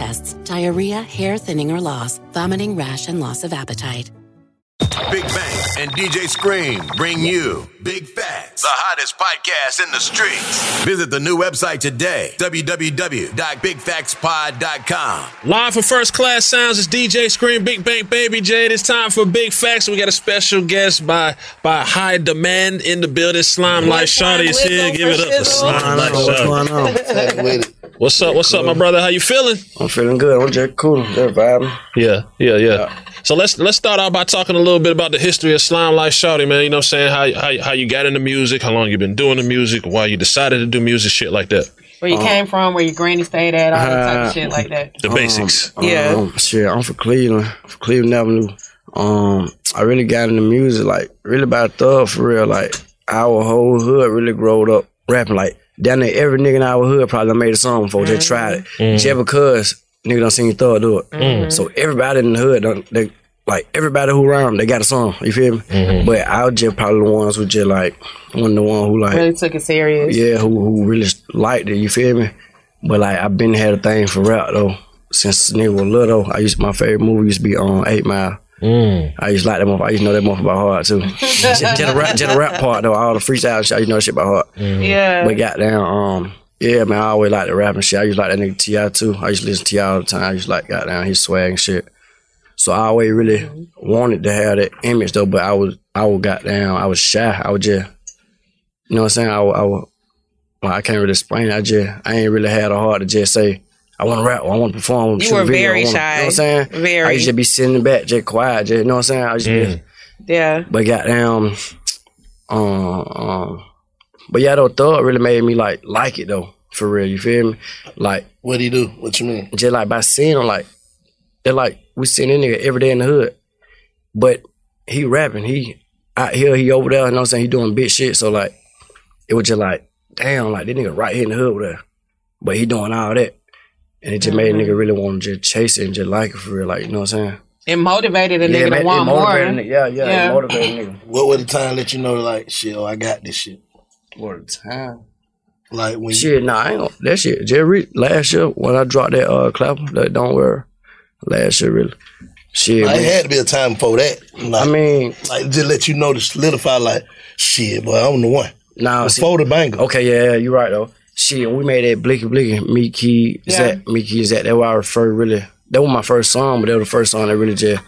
tests, diarrhea, hair thinning or loss, vomiting, rash, and loss of appetite. Big Bank and DJ Scream bring you Big Facts, the hottest podcast in the streets. Visit the new website today, www.bigfactspod.com. Live for First Class Sounds, it's DJ Scream, Big Bank Baby J. It's time for Big Facts. We got a special guest by by high demand in the building. Slime Life Shawty is here. Give it up for Slime Life What's going Shawty. on? What's up? What's up, my brother? How you feeling? I'm feeling good. I'm just cool. They're vibing. Yeah, yeah, yeah. So let's let's start out by talking a little bit about the history of Slime Life Shawty, man. You know what I'm saying? How, how how you got into music, how long you been doing the music, why you decided to do music, shit like that. Where you Uh, came from, where your granny stayed at, all that type Uh, of shit like that. The basics. Yeah. Um, shit, I'm from Cleveland, from Cleveland Avenue. Um, I really got into music, like, really by a thug for real. Like, our whole hood really growed up rapping. Like, down there, every nigga in our hood probably done made a song before they tried it. Mm. Just because nigga don't done seen thug do it. Mm. So everybody in the hood, done, they, like, everybody who around, they got a song. You feel me? Mm-hmm. But I was just probably the ones who just, like, one of the one who, like, Really took it serious. yeah, who who really liked it, you feel me? But like I've been had a thing for rap though. Since nigga was little, I used my favorite movie used to be on Eight Mile. Mm. I used to like that motherfucker. I used to know that motherfucker by heart too. just, just the rap, just the rap part though, all the freestyle shit, I used to know that shit by heart. Yeah. But goddamn, um, yeah, man, I always like the rap and shit. I used to like that nigga T.I. too. I used to listen to T.I. all the time. I used to like goddamn his swag and shit. So I always really wanted to have that image though, but I was I was goddamn, I was shy. I was just, you know what I'm saying? I was, I well, I can't really explain. it. I just I ain't really had a heart to just say I want to rap. I want to perform. You shoot were video, very I wanna, shy. You know what I'm saying? Very. I used to be sitting in the back, just quiet. Just you know what I'm saying? I used to be, Yeah. but goddamn, um, um, but yeah, though Thug really made me like like it though for real. You feel me? Like What do you do? What you mean? just like by seeing him, like they're like we seeing that nigga every day in the hood, but he rapping, he out here, he over there. You know what I'm saying? He doing big shit. So like it was just like damn, like this nigga right here in the hood with her, but he doing all that, and it just made a nigga really want to just chase it and just like it for real. Like you know what I'm saying? It motivated a Yeah, nigga man, to want more. motivated nigga. Yeah, yeah, Yeah. it motivated nigga. What would the time let you know like shit? Oh, I got this shit. What the time? Like when you, Shit, nah, I ain't gonna, that shit. Jerry, last year when I dropped that uh clap, that don't worry. Last year, really. Shit, like, it had to be a time before that. Like, I mean, like just let you know to solidify. Like shit, boy, I'm the one. nah, see, Before the banger. okay, yeah, yeah, you right though. Shit, we made that blicky blicky, me key, Yeah. Zach, me key, Zach. That was I first really. That was my first song, but that was the first song that really just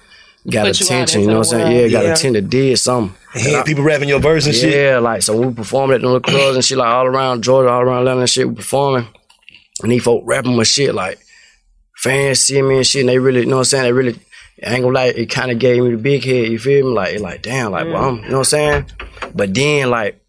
got Put attention. You into know what I'm saying? world, Yeah, got yeah. attention. Did something. And had people rapping your verse and shit. Yeah, like so we performed at the little clubs and shit, like all around Georgia, all around Atlanta and shit. We performing, and these folk rapping my shit like fans see me and shit, and they really, you know what I'm saying? They really, I ain't gonna lie, it kind of gave me the big head. You feel me? Like, it like damn, like, well, I'm, you know what I'm saying? But then, like,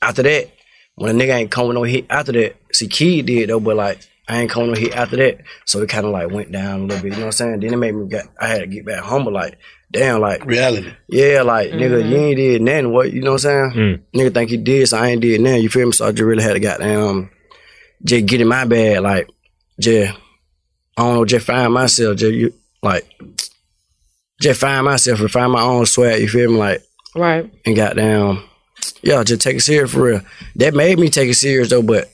after that, when a nigga ain't coming no hit after that, see, Kid did though, but like, I ain't coming no hit after that, so it kind of like went down a little bit. You know what I'm saying? Then it made me get, I had to get back humble, like, damn, like, reality. Yeah, like, nigga, you mm-hmm. ain't did nothing. What, you know what I'm saying? Mm. Nigga think he did, so I ain't did nothing. You feel me? So I just really had to goddamn, just get in my bag, like, just, I don't know, just find myself, just, you, like, just find myself and find my own swag, you feel me? Like, Right. and goddamn, yeah, just take it serious for real. That made me take it serious though, but,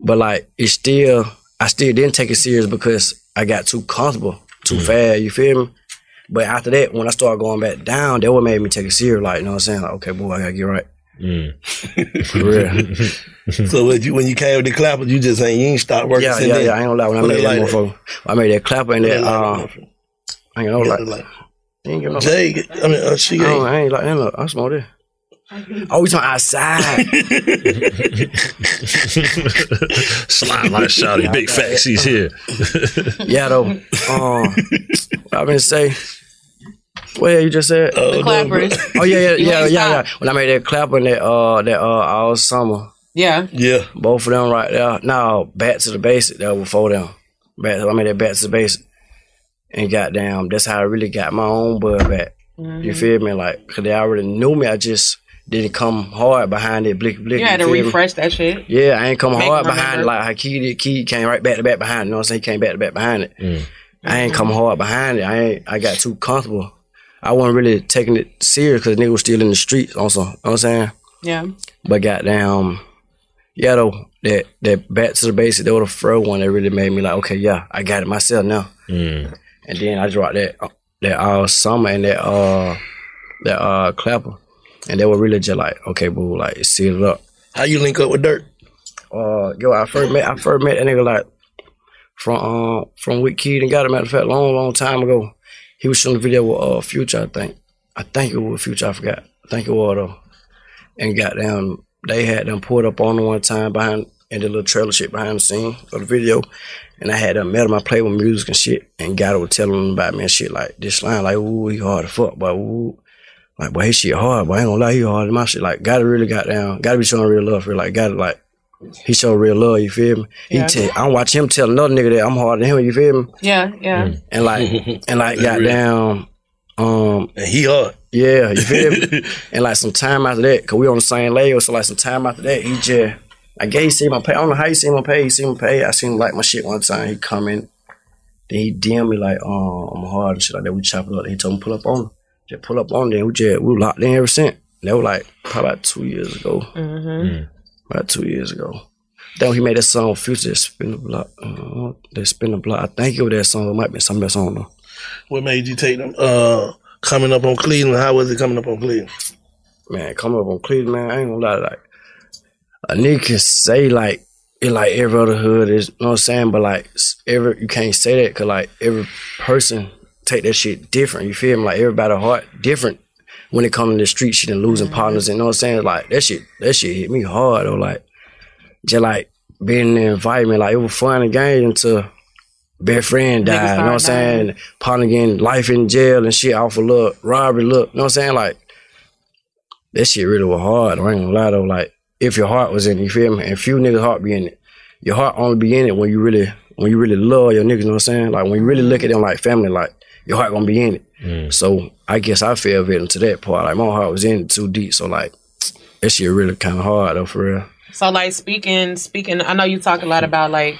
but like, it's still, I still didn't take it serious because I got too comfortable, too fast, you feel me? But after that, when I started going back down, that what made me take it serious. Like, you know what I'm saying? Like, okay, boy, I gotta get right. For real. so when you when you came with the clapper, you just ain't you ain't start working. yeah, yeah, then? yeah. I ain't gonna lie. When I made that like motherfucker, I made that clapper and What that, uh, I ain't gonna What like. it? I ain't give no Jay, I mean, uh, she I, don't, ain't. I ain't like that. Look, I smoke this. Oh, we talking outside. Slime Life Shawty. Big facts. He's here. yeah, though. Um, what I been say. What you just said? The clappers. Oh yeah, yeah, You yeah, yeah, yeah. When I made that clapper and that uh that uh all summer, Yeah. Yeah. both of them right there. Now back to the basic. That was before them. Back, I made that back to the basic. And goddamn, that's how I really got my own bud back. Mm-hmm. You feel me? Like, cause they already knew me. I just didn't come hard behind it. Blick, blick. You had to feel me? refresh that shit. Yeah, I ain't come Make hard behind it like how Key did. Key came right back to back behind it. You know what I'm saying? He came back to back behind it. I ain't come hard behind it. I ain't. I got too comfortable. I wasn't really taking it serious because nigga was still in the streets. Also, you know what I'm saying? Yeah. But goddamn, yeah though that that back to the basic, that was the first one that really made me like, okay, yeah, I got it myself now. And then I dropped that that uh summer and that uh that uh clapper, and they were really just like, okay, boo, like seal it up. How you link up with Dirt? Uh, yo, I first met I first met that nigga like from uh from with Kid and got him matter of fact long long time ago. He was shooting a video with uh Future, I think. I think it was Future. I forgot. I think it was though. And got down. They had them pulled up on one time behind in the little trailer shit behind the scene of the video. And I had them met him. I played with music and shit. And got was telling him about me and shit like this line like, ooh, he hard to fuck, but ooh. Like, boy, his shit hard, but I ain't gonna lie, he hard than my shit. Like, gotta really got down. Gotta be showing real love for. Like, gotta like, he show real love, you feel me? Yeah. He tell, I watch him tell another nigga that I'm harder than him, you feel me? Yeah. Yeah. And like, and like, That's real. goddamn, um, And he hard. yeah, you feel me? and like some time after that, cause we on the same layer, so like some time after that, he just, I guess he see my pay. I don't know how he see my pay. He see my pay. I seen him like my shit one time. He come in, then he DM me like, um, I'm hard and shit like that. We chop it up. He told me pull up on him. Just pull up on there. We just we locked in ever since. That was like probably about two years ago. Mm-hmm. About two years ago. Then he made that song Future that spin the block. Uh, that spin the block. I think it was that song. It might be some other song though. What made you take them? Uh, coming up on Cleveland. How was it coming up on Cleveland? man, coming up on Cleveland, man, I ain't gonna lie, like a nigga can say like it like every other hood is, you know what I'm saying? But like every you can't say that cause like every person take that shit different. You feel me? Like everybody heart different when it comes to the street shit and losing partners. And you know what I'm saying? Like that shit, that shit hit me hard or like just like being in the environment, like it was fun and game until best friend died. You know what I'm saying? Partner getting life in jail and shit off of look, robbery look. You know what I'm saying? Like that shit really was hard. I ain't gonna lie though. Like if your heart was in it, you feel me? And few niggas heart be in it. Your heart only be in it when you really when you really love your niggas, you know what I'm saying? Like when you really look at them like family, like your heart gonna be in it. Mm. So I guess I fell victim to that part. Like my heart was in it too deep. So like that shit really kinda hard though for real. So like speaking, speaking. I know you talk a lot about like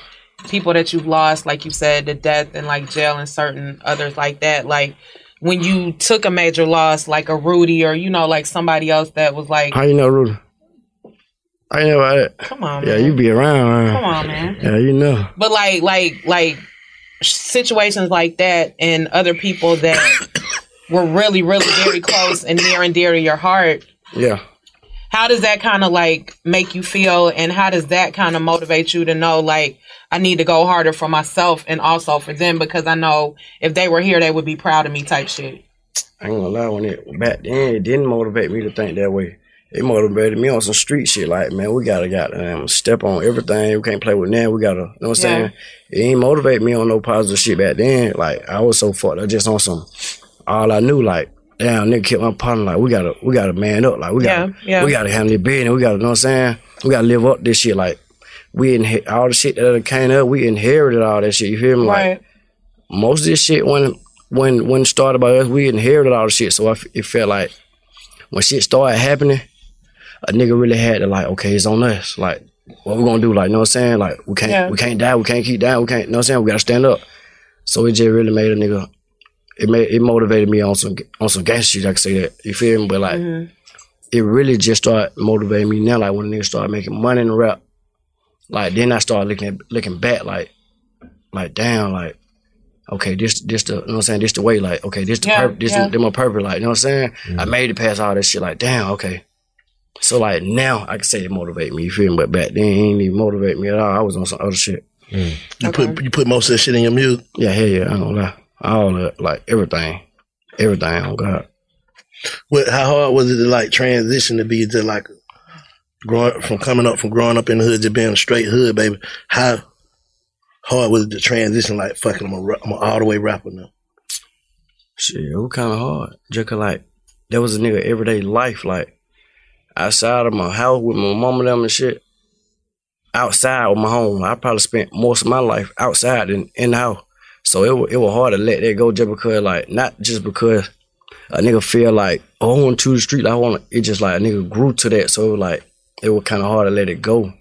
people that you've lost, like you said, the death and like jail and certain others like that. Like when you took a major loss, like a Rudy or you know, like somebody else that was like, How you know Rudy? I know about it. come on, Yeah, man. you be around, man. come on, man. Yeah, you know. But like, like, like situations like that and other people that were really, really very close and near and dear to your heart. Yeah. How does that kind of like make you feel, and how does that kind of motivate you to know like I need to go harder for myself and also for them because I know if they were here, they would be proud of me, type shit. I ain't gonna lie, when it back then it didn't motivate me to think that way. It motivated me on some street shit. Like, man, we gotta goddamn step on everything. We can't play with that. We gotta, you know what I'm Yeah. saying? It ain't motivate me on no positive shit back then. Like, I was so fucked up just on some. All I knew, like, damn, nigga killed my partner. Like, we gotta, we gotta man up. Like, we gotta, Yeah, yeah. we gotta handle it business. We gotta, you know what I'm saying? We gotta live up this shit. Like, we inhe- all the shit that came up, we inherited all that shit. You feel me? Like, most of this shit when when when it started by us, we inherited all the shit. So I f it felt like when shit started happening, a nigga really had to like, okay, it's on us. Like, what we gonna do? Like, you know what I'm saying? Like, we can't Yeah. we can't die, we can't keep down, we can't. You know what I'm saying? We gotta stand up. So it just really made a nigga. It made it motivated me on some on some gangster shit. I can say that. You feel me? But like, mm-hmm. it really just started motivating me now. Like when a nigga started making money in the rap, like then I started looking at, looking back, like like damn, like okay, this this the you know what I'm saying, this the way, like, okay, this the Yeah, purpose, this yeah. the, my purpose, like, you know what I'm saying? I mm-hmm. made it past all this shit, like, damn, okay. So like now I can say it motivate me, you feel me? But back then it ain't even motivate me at all. I was on some other shit. Mm. You put you put most of that shit in your music. Yeah, hell yeah, I don't lie. All of like everything. Everything on God. What? How hard was it to like transition to be to like growing from coming up from growing up in the hood to being a straight hood baby? How hard was it to transition? Like fucking, I'm a, ra- I'm a all the way rapper now. Shit, it was kind of hard. Just 'cause, like, there was a nigga everyday life, like, outside of my house with my mom and them and shit. Outside of my home, I probably spent most of my life outside than in the house. So it it was hard to let that go just because, like, not just because a nigga feel like, oh, I want to the street, I want it just like a nigga grew to that. So it was like, it was kind of hard to let it go.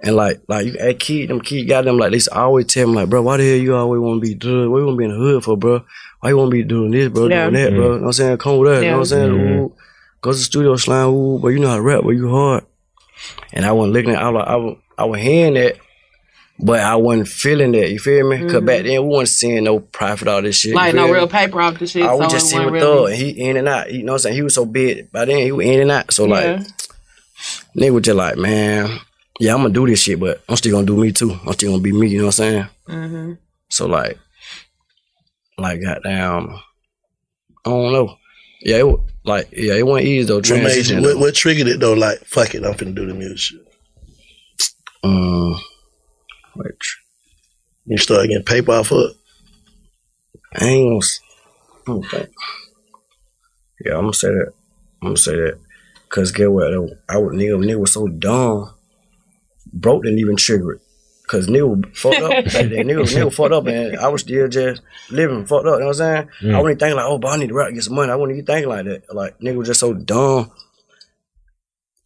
And like, like you, a kid, them kid got them like they used to always tell me like, bro, why the hell you always want to be doing? What you want to be in the hood for, bro? Why you want to be doing this, bro? Yeah. Doing that, bro? Mm-hmm. You know what I'm saying? Come with us. You know what I'm saying? Mm-hmm. Ooh, go to the studio, slime. Ooh, but you know how to rap, but you hard. And I wasn't looking at. I was, I was, I was hearing that, but I wasn't feeling that. You feel me? Cause back then we wasn't seeing no profit of this shit. Like no me? real paper off the shit. I so was just it seeing with really- Thug. He in and out. You know what I'm saying? He was so big. By then he was in and out. So like, Yeah. nigga was just like, man, yeah, I'm gonna do this shit, but I'm still gonna do me too. I'm still gonna be me. You know what I'm saying? Mm-hmm. So like, like goddamn, I don't know. Yeah, it, like yeah, it wasn't easy though. Transition. what, what triggered it though? Like, fuck it, I'm finna do the music. Um, which You start getting paper off of it. I ain't gonna. s- I. Yeah, I'm gonna say that. I'm gonna say that. Cause get what? I would nigga, nigga was so dumb. Broke didn't even trigger it. Cause nigga fucked up. back then. nigga, nigga fucked up, and I was still just living fucked up. You know what I'm saying? I mm. wasn't even thinking like, oh, but I need to rap to get some money. I wasn't even thinking like that. Like nigga was just so dumb.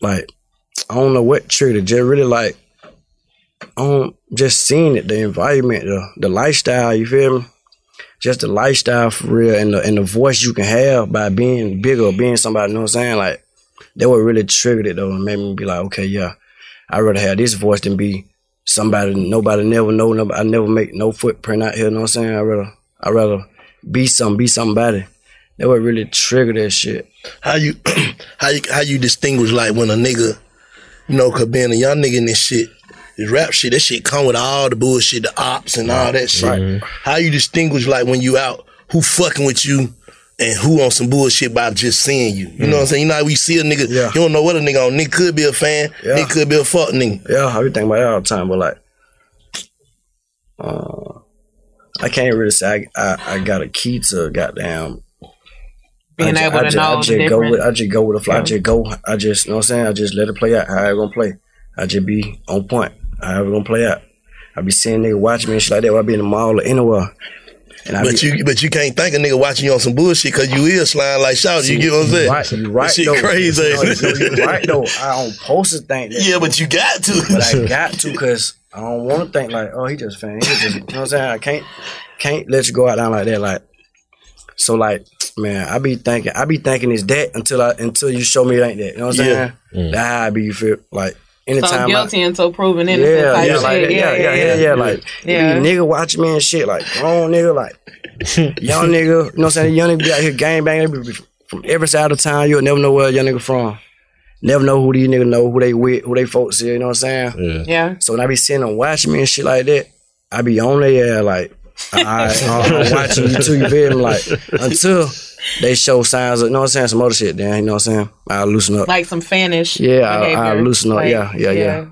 Like I don't know what triggered it. Just really like, I don't just seeing it, the environment, the the lifestyle. You feel me? just the lifestyle for real and the and the voice you can have by being bigger being somebody, you know what I'm saying? Like that what really triggered it though and made me be like, okay, yeah, I'd rather have this voice than be somebody nobody never know, nobody, I never make no footprint out here, you know what I'm saying? I'd rather I'd rather be some be somebody. That what really triggered that shit. How you, how you, how you distinguish like when a nigga, you know, cause being a young nigga in this shit, this rap shit, that shit come with all the bullshit, the ops and all that shit. Right. How you distinguish like when you out, who fucking with you and who on some bullshit by just seeing you? You know what I'm saying? You know how we see a nigga, Yeah. you don't know what a nigga on. Nigga could be a fan, Yeah. nigga could be a fuck nigga. Yeah, I be thinking about that all the time, but like, uh, I can't really say I, I, I got a key to goddamn Being I, ju- able I to ju- know I the just go difference. with I just go with the flow. I just go. I just you know what I'm saying. I just let it play out. How it gonna play? I just be on point. How it gonna play out? I be seeing nigga watch me and shit like that. While I be in the mall or anywhere. And But be, you, but you can't think a nigga watching you on some bullshit because you is Slime Life shout. You get what I'm saying? right, you right That shit though. crazy. No, you, you right though. I don't post to think that. Yeah, but you got to. but I got to because I don't want to think like, oh, he just fan. He just, you know what I'm saying? I can't, can't let you go out down like that. Like, so like, man, I be thinking, I be thinking it's that until I until you show me it ain't that. You know what I'm Yeah. saying? Mm. That's how I be. You feel like so guilty I, until proven innocent yeah, type yeah, shit. like that. Yeah, yeah, yeah, yeah, Like, Yeah. yeah. nigga watch me and shit. Like, grown nigga, like, young nigga. You know what I'm saying? Young nigga be out here gang banging from every side of town. You'll never know where a young nigga from. Never know who these niggas know, who they with, who they folks is. You know what I'm saying? Yeah. Yeah. So when I be seeing them watching me and shit like that, I be on their ass like, I, I'm watching you too. You feel me? Like until they show signs of, you know what I'm saying, some other shit, then, you know what I'm saying? I'll loosen up. Like some fanish. Yeah, I- I behavior. loosen up. Yeah, yeah, yeah.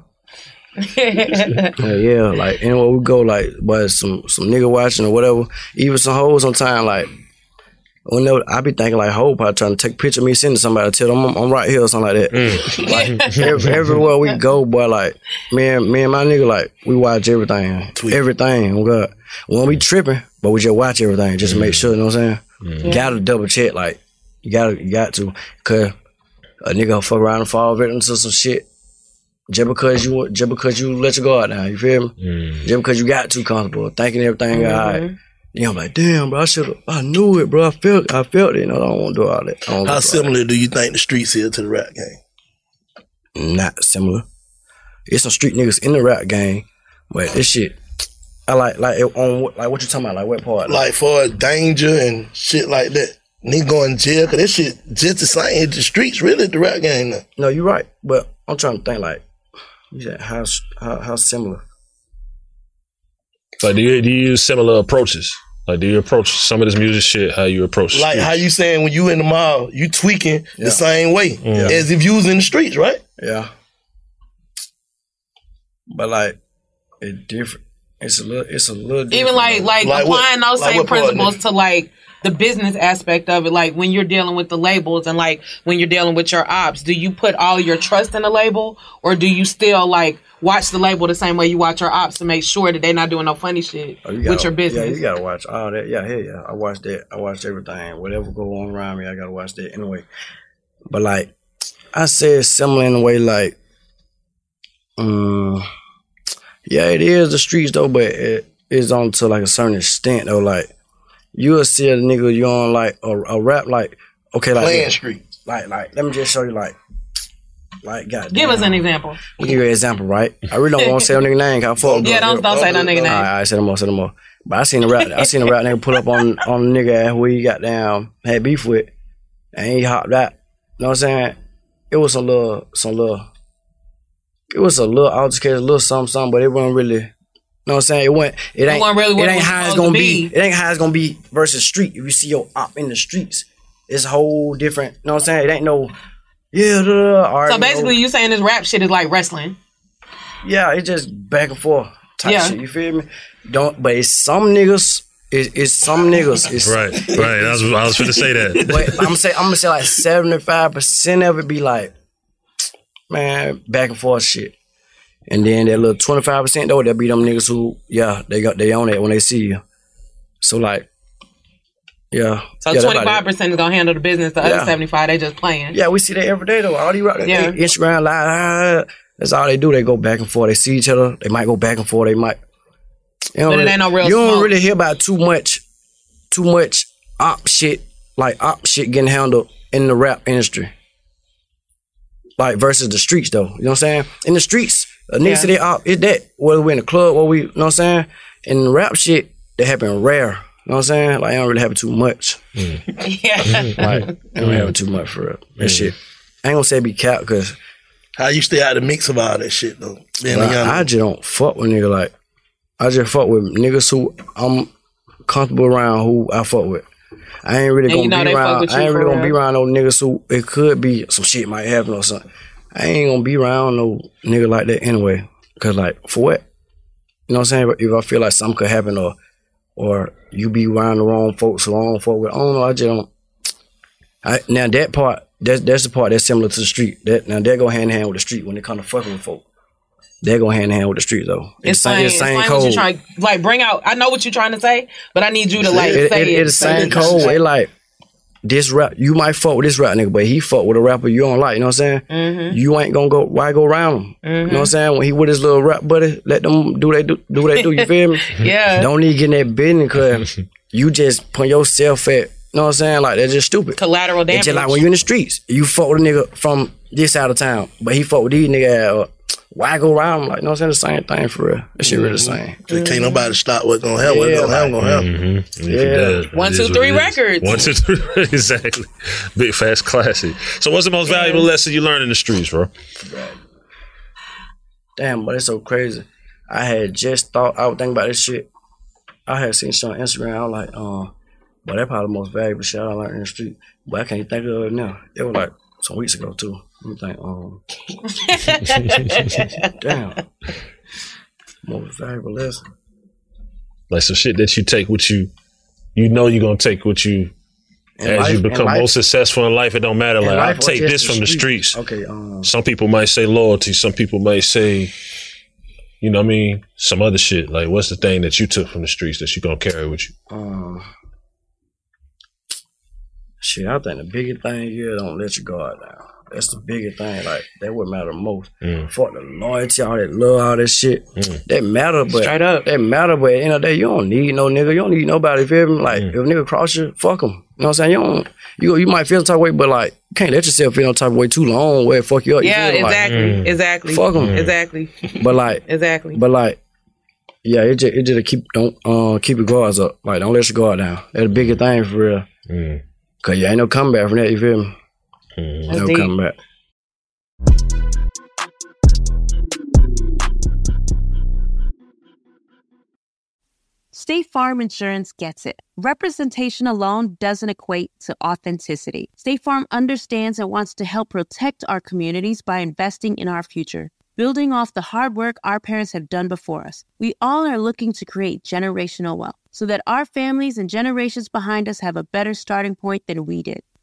yeah, yeah, like anywhere we go, like, but some some nigga watching or whatever, even some hoes sometimes, like, whenever I be thinking like, hoe probably trying to take a picture of me, sending it to somebody, tell them I'm, I'm right here or something like that. Mm. Like, every, everywhere we go, boy, like, me and, me and my nigga, like, we watch everything, everything. Oh God, when we tripping, but we just watch everything just to make sure, you know what I'm saying? You gotta mm-hmm. double check, like, you gotta, you got to, cause a nigga will fuck around and fall victim to some shit just because you just because you let your guard down, you feel me? Mm-hmm. Just because you got too comfortable, thinking everything all right. Mm-hmm. You know, I'm like, damn, bro, I should have, I knew it, bro. I felt, I felt it. You know, I don't want to do all that. How do all similar do you think the streets is to the rap game? Not similar. It's some street niggas in the rap game, but this shit, I like, like on what- like what you talking about, like what part? Like for danger and shit like that. Nigga going to jail, cause that shit just the same. It's the streets really the rap game now. No, you're right, but I'm trying to think like, you said how how, how similar. Like, do you, do you use similar approaches? Like, do you approach some of this music shit how you approach Like streets? how you saying when you in the mall, you tweaking Yeah. the same way Yeah. as if you was in the streets, right? Yeah. But like, it different. It's a little. It's a little. Different, Even like though. like, Like what- applying those like same principles nigga? to like the business aspect of it, like when you're dealing with the labels and like when you're dealing with your ops, do you put all your trust in the label or do you still like watch the label the same way you watch your ops to make sure that they're not doing no funny shit Oh, you with gotta- your business? Yeah, you gotta watch all that. Yeah, hell yeah. I watch that. I watch everything. Whatever go on around me, I gotta watch that anyway. But like, I said similar in a way like, um, yeah, it is the streets though, but it is on to like a certain extent though. Like, you'll see a nigga you on like a, a rap like, okay, like Playing this. streets. like like let me just show you like, like God. Give us an example. I'll give you an example, right? I really don't want to say no nigga name. 'cause I fuck Yeah, don't don't say no nigga name. right, I said them all, said them all. But I seen a rap, I seen a rap nigga pull up on on a nigga who he got down had beef with, and he hopped out. You know what I'm saying? It was some little, some little. It was a little altercation, a little something, something, but it wasn't really. You know what I'm saying? It went. It ain't. wasn't really what it it ain't was how it's gonna to be. be. It ain't how it's gonna be versus street. If you see your op in the streets, it's a whole different. You know what I'm saying? It ain't no. Yeah, right, So you know. basically, you saying this rap shit is like wrestling. Yeah, it's just back and forth type Yeah. shit. You feel me? Don't, but it's some niggas. It's, it's some niggas. It's, right, right. I was, I was going to say that. But I'm gonna say I'm gonna say like seventy five percent of it be like, man, back and forth shit. And then that little twenty five percent though, that be them niggas who, yeah, they got they own it when they see you. So like, yeah. So yeah, twenty five percent is gonna handle the business. The Yeah. other seventy five, they just playing. Yeah, we see that every day though. All these Yeah. they, Instagram live, that's all they do. They go back and forth. They see each other. They might go back and forth. They might. You don't But it really, ain't no real You don't really hear about too much, too much op shit like op shit getting handled in the rap industry. Like versus the streets though. You know what I'm saying? In the streets, a nigga Yeah. say they op, it's that. Whether we in the club or we, you know what I'm saying? In rap shit, that happen rare. You know what I'm saying? Like it don't really happen too much. Mm. yeah. Like it don't happen too much for real. That shit. I ain't gonna say be cap because How you stay out of the mix of all that shit though? Being a young I, I just don't fuck with nigga like I just fuck with niggas who I'm comfortable around who I fuck with. I ain't really And gonna know be around I ain't really gonna be around no niggas who it could be some shit might happen or something. I ain't gonna be around no nigga like that anyway. Cause like for what? You know what I'm saying? If I feel like something could happen or or you be around the wrong folks, the wrong folk with I don't know, I just don't I, now that part, that's that's the part that's similar to the street. That now that go hand in hand with the street when it come to fucking with folk. That go hand in hand with the street though. It's the same, it's same what code. trying like bring out. I know what you're trying to say, but I need you to like it, say it, it. it's the Say same it. code. It like this rap. You might fuck with this rap nigga, but he fuck with a rapper you don't like. You know what I'm saying? Mm-hmm. You ain't gonna go. Why go around him? You know what I'm saying? When he with his little rap buddy, let them do they do do what they do. You feel me? Yeah. Don't need to get that business because you just put yourself at. You know what I'm saying? Like that's just stupid. Collateral It's damage. just like when you're in the streets, you fuck with a nigga from this side of town, but he fuck with these nigga. Uh, why go around? Like, you know what I'm saying? The same thing for real. That shit really the same. Just can't nobody stop what's gonna happen. What's Yeah, gonna happen, gonna happen. Mhm. And if it Yeah. does, One, it two, is what three it is. records. One, two, three. exactly. Big fast classic. So, what's the most valuable lesson you learned in the streets, bro? Damn, but it's so crazy. I had just thought I would think about this shit. I had seen some on Instagram. I was like, uh, But that probably the most valuable shit I learned in the street. But I can't think of it now. It was like some weeks ago too. Me think. Um, damn. Most valuable lesson. Like some shit that you take with you, you know you're gonna take with you In as life- you become more successful in life. It don't matter. Like I take this from the streets? streets. Okay. Um, Some people might say loyalty. Some people might say, you know, what I mean, some other shit. Like, what's the thing that you took from the streets that you're gonna carry with you? Um, shit, I think the biggest thing here don't let your guard down. That's the biggest thing. Like that would matter most. Mm. Fuck the loyalty, all that love, all that shit. Mm. That matter, but Straight up. that matter. But at the end of the day, you don't need no nigga. You don't need nobody. Feel me? Like Mm. if a nigga cross you, fuck him. You know what I'm saying? You don't. You you might feel some type of way, but like you can't let yourself feel no type of way too long. Where it fuck you up. Yeah, feel me? Like, exactly, Mm. exactly. Fuck 'em. Exactly, but like exactly. but like, yeah, it just it just keep don't uh keep your guards up. Like don't let your guard down. That's the biggest thing for real. Mm. Cause you ain't no comeback from that. You feel me? Mm. No deep. comeback. State Farm Insurance gets it. Representation alone doesn't equate to authenticity. State Farm understands and wants to help protect our communities by investing in our future, building off the hard work our parents have done before us. We all are looking to create generational wealth so that our families and generations behind us have a better starting point than we did.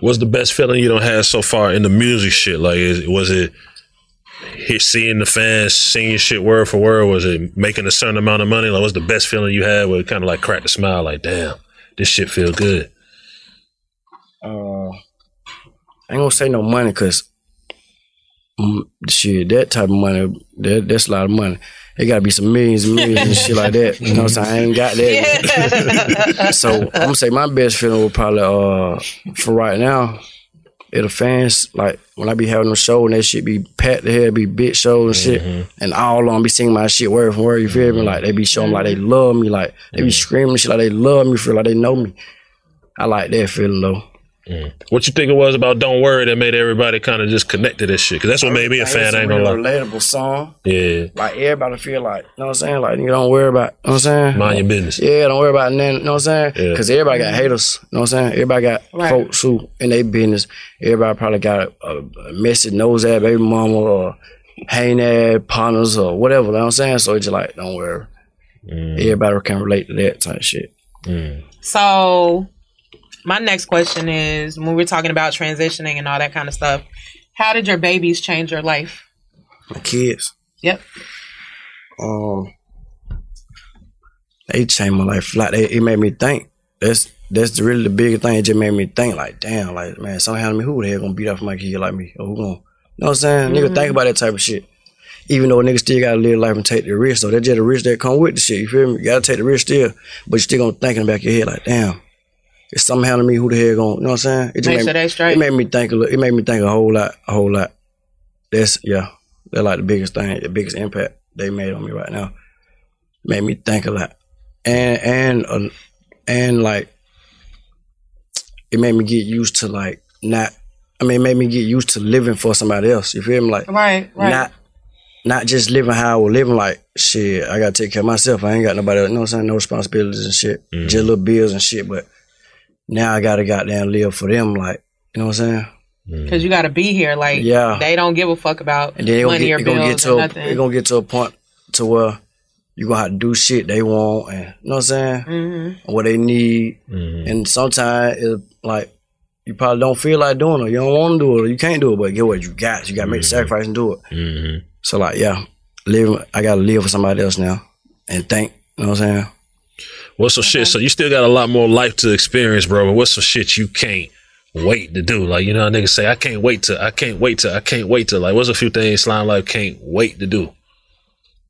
What's the best feeling you don't have so far in the music shit? Like, is, was it seeing the fans singing shit word for word? Was it making a certain amount of money? Like, what's the best feeling you had where it kind of like cracked a smile? Like, damn, this shit feel good. Uh, I ain't gonna say no money because mm, shit, that type of money, that, that's a lot of money. It gotta be some millions and millions and shit like that. You know what I'm saying? I ain't got that. so I'm gonna say my best feeling would probably uh for right now, if the fans like when I be having a show and that shit be packed the head, be big shows and shit, mm-hmm. and all of them be singing my shit word for word. You feel me? Mm-hmm. Like they be showing like they mm-hmm. love me, like they be screaming shit like they love me, feel like they know me. I like that feeling though. What you think it was about Don't Worry that made everybody kind of just connect to this shit? Because that's what made me a It's fan. I ain't real gonna lie. relatable song. Yeah, Like everybody feel like, you know what I'm saying? Like you don't worry about, you know what I'm saying? mind your business. Yeah, don't worry about nothing, you know what I'm saying? Yeah. Because everybody got haters, you know what I'm saying? Everybody got Right. folks who in their business. Everybody probably got a, a, a messy nose at baby mama or hang at partners or whatever, you know what I'm saying? So it's just like, don't worry. Mm. Everybody can relate to that type of shit. So, my next question is when we're talking about transitioning and all that kind of stuff, how did your babies change your life? My kids, Yep. um, they changed my life. Like they, it made me think. That's that's really the biggest thing. It just made me think. Like, damn, like man, somehow me, who the hell gonna beat up my kid like me? Or who gonna, you know what I'm saying? Nigga, think about that type of shit. Even though a nigga still gotta live life and take the risk, so that's just the risk that come with the shit. You feel me? You gotta take the risk still, but you still gonna think in the back of your head like, damn, if something happened to me, who the hell gonna, you know what I'm saying? It Make made sure me, they straight. It made me think. A, li- it made me think a whole lot, a whole lot. that's yeah, they're like the biggest thing, the biggest impact they made on me right now. Made me think a lot, and and uh, and like it made me get used to like not. I mean, it made me get used to living for somebody else. You feel me? Like Right, right. not not just living how I was living. Like shit, I gotta take care of myself. I ain't got nobody. else, You know what I'm saying? No responsibilities and shit. Mm-hmm. Just little bills and shit. But now I gotta goddamn live for them. Like you know what I'm saying? Because you got to be here. Like, Yeah. they don't give a fuck about And then it gonna money get, or it gonna get bills to or a, nothing. it gonna get to a point to where you gonna have to do shit they want and you know what I'm saying? Mhm. What they need. Mm-hmm. And sometimes it's like you probably don't feel like doing it. You don't want to do it or you can't do it, but get what you got. You gotta make the sacrifice and do it. Mm-hmm. So like, yeah, live. I gotta live for somebody else now and think. You know what I'm saying? What's some shit? So you still got a lot more life to experience, bro. But what's some shit you can't wait to do? Like you know, how niggas say, I can't wait to, I can't wait to, I can't wait to. Like, what's a few things Slime Life can't wait to do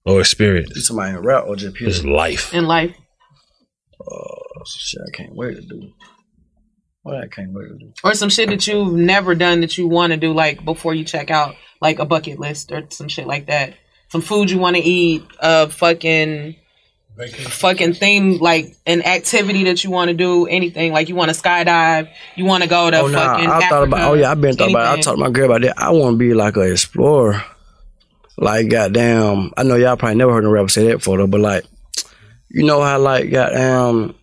or experience? You somebody in rap or just Just period? life. In life. Oh shit, I can't wait to do. What I can't wait to do. Or some shit that you've never done that you want to do, like before you check out, like a bucket list or some shit like that. Some food you want to eat, a fucking, fucking thing, like an activity that you want to do, anything. Like you want to skydive, you want to go to Oh nah, fucking. I thought about. Oh yeah, I've been thought about. It. I talked to my girl about that. I want to be like an explorer. Like goddamn, I know y'all probably never heard a rapper say that before though, but like, you know how like goddamn,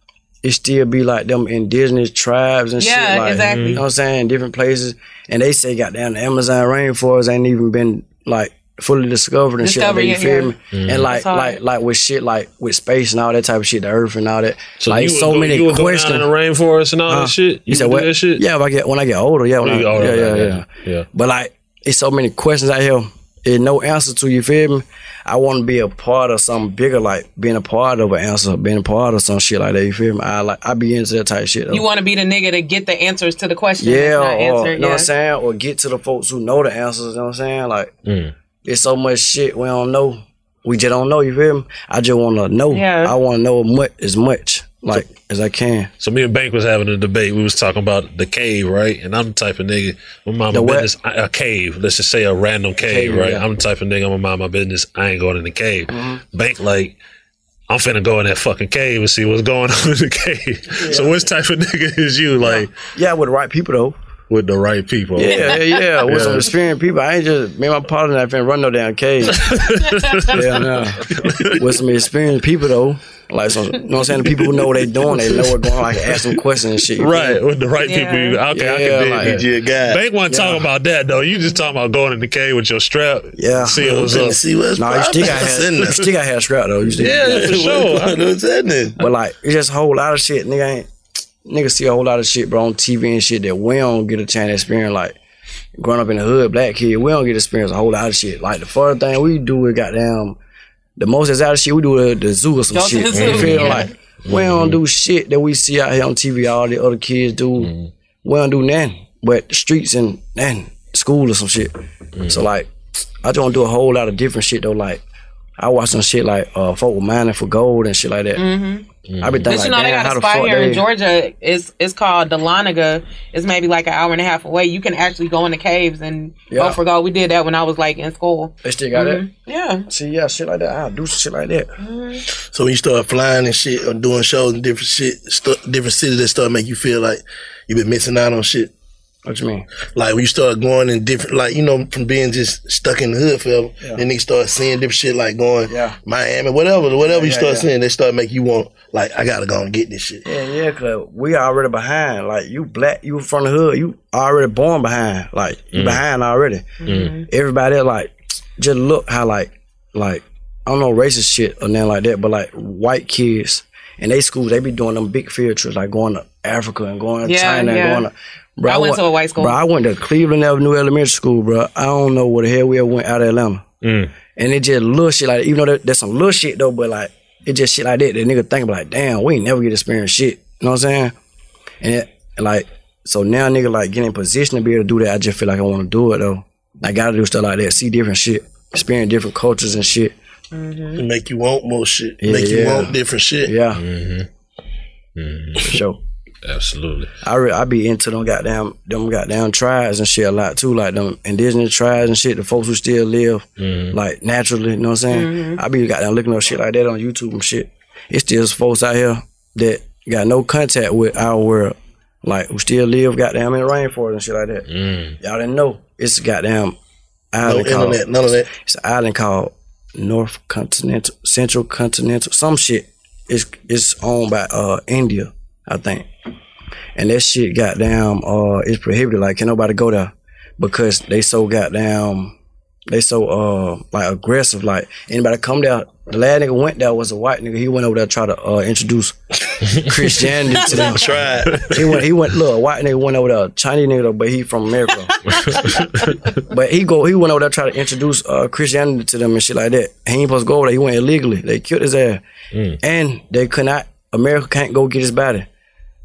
it still be like them indigenous tribes and Yeah, shit. Like, exactly. You know what I'm saying? Different places, and they say goddamn the Amazon rainforest ain't even been like fully discovered and shit. Like that, you feel yeah, me? yeah. And like like like with shit like with space and all that type of shit, the Earth and all that. So like you so go- many you would go down questions. in the rainforest and all that shit? You, You said what? that shit? Yeah, if I get when I get older, yeah, when When I, older, yeah, yeah, yeah, yeah. Yeah. But like, it's so many questions out here. There's no answer to. You feel me? I want to be a part of something bigger, like being a part of an answer, being a part of some shit like that. You feel me? I like I be into that type of shit. Though. You want to be the nigga to get the answers to the question. yeah, that's not or answered, you know yeah. what I'm saying, or get to the folks who know the answers. You know what I'm saying? Like, Mm. It's so much shit we don't know. We just don't know. You feel me? I just want to know. Yeah. I want to know much as much like as I can. So me and Bank was having a debate. We was talking about the cave, right? And I'm the type of nigga. I'm mind my The business. A cave. Let's just say a random cave, Cave, right? yeah. I'm the type of nigga. I'm gonna mind my business. I ain't going in the cave. Mm-hmm. Bank like. I'm finna go in that fucking cave and see what's going on in the cave. So, which type of nigga is you? Like, yeah, with the right people though. With the right people. Yeah, yeah, yeah. With some experienced people. I ain't just me and my partner I finna run no damn cave. yeah, no. With some experienced people though. Like some you know what I'm saying? The people who know what they doing, they know what's going on, I can ask them questions and shit. Right, feel with the right people. You, okay, I can dig like- it. Bank wasn't talking about that though. You just talking about going in the cave with your strap. Yeah. seeing what's up. Nah, you still got had, you still got had scrap though. You still, Yeah, for sure. I know what's happening. But like, it's just a whole lot of shit. Nigga ain't nigga see a whole lot of shit, bro, on TV and shit that we don't get a chance to experience. Like growing up in the hood, black kid, we don't get to experience a whole lot of shit. Like the first thing we do is goddamn the most exotic shit we do at the zoo or some Go to shit. You feel yeah. like we don't mm-hmm. do shit that we see out here on TV. All the other kids do. Mm-hmm. We don't do nothing but the streets and and school or some shit. Mm-hmm. So like, I just want to do a whole lot of different shit though. Like, I watch some shit like uh, folk were mining for gold and shit like that. Mhm. I be thinking But you like, know they got a spot fuck here in? Georgia. It's it's called Dahlonega. It's maybe like an hour and a half away. You can actually go in the caves and Yeah. go for gold. We did that when I was like in school. They still got Mhm. Yeah. See, yeah, shit like that. I'll do some shit like that. So when you start flying and shit or doing shows in different shit, st- different cities that start make you feel like you've been missing out on shit. What you mean? Like when you start going in different, like you know, from being just stuck in the hood forever, Yeah. then you start seeing different shit, like going Yeah. Miami, whatever, whatever Yeah, you start yeah. seeing, they start make you want, like, I gotta go and get this shit. Yeah, yeah, cause we already behind. Like you black, you from the hood, you already born behind. Like you Mm. behind already. Mm. Everybody like just look how like like I don't know racist shit or nothing like that, but like white kids in they schools they be doing them big field trips, like going to Africa and going to Yeah, China yeah. and going to. Bro, I went to a white school. Bro, I went to Cleveland Avenue Elementary School, bro. I don't know where the hell we ever went out of Atlanta. Mm. And it just little shit like even though there, there's some little shit though, but like it just shit like that. The nigga think like, damn, we ain't never get to experience shit. You know what I'm saying? And it, like so now nigga like get in position to be able to do that. I just feel like I want to do it though. I gotta do stuff like that, see different shit, experience different cultures and shit. It make you want more shit, Yeah, make you yeah. want different shit. Yeah, Mm-hmm. for sure. Absolutely. I re- I be into them goddamn them goddamn tribes and shit a lot too, like them indigenous tribes and shit. The folks who still live mm-hmm. like naturally, you know what I'm saying? Mm-hmm. I be goddamn looking up shit like that on YouTube and shit. It's still folks out here that got no contact with our world, like who still live goddamn in the rainforest and shit like that. Mm. Y'all didn't know it's goddamn island No called internet, none of that. It's an island called North Continental, Central Continental, some shit. It's it's owned by uh India, I think. And that shit goddamn uh it's prohibited. Like can nobody go there because they so goddamn they so uh like aggressive. Like anybody come there. The last nigga went there was a white nigga. He went over there to try to uh introduce Christianity to them. Tried. He went he went look, a white nigga went over there, a Chinese nigga though, but he from America. but he go he went over there try to introduce uh Christianity to them and shit like that. He ain't supposed to go over there. He went illegally. They killed his ass. And they could not America can't go get his body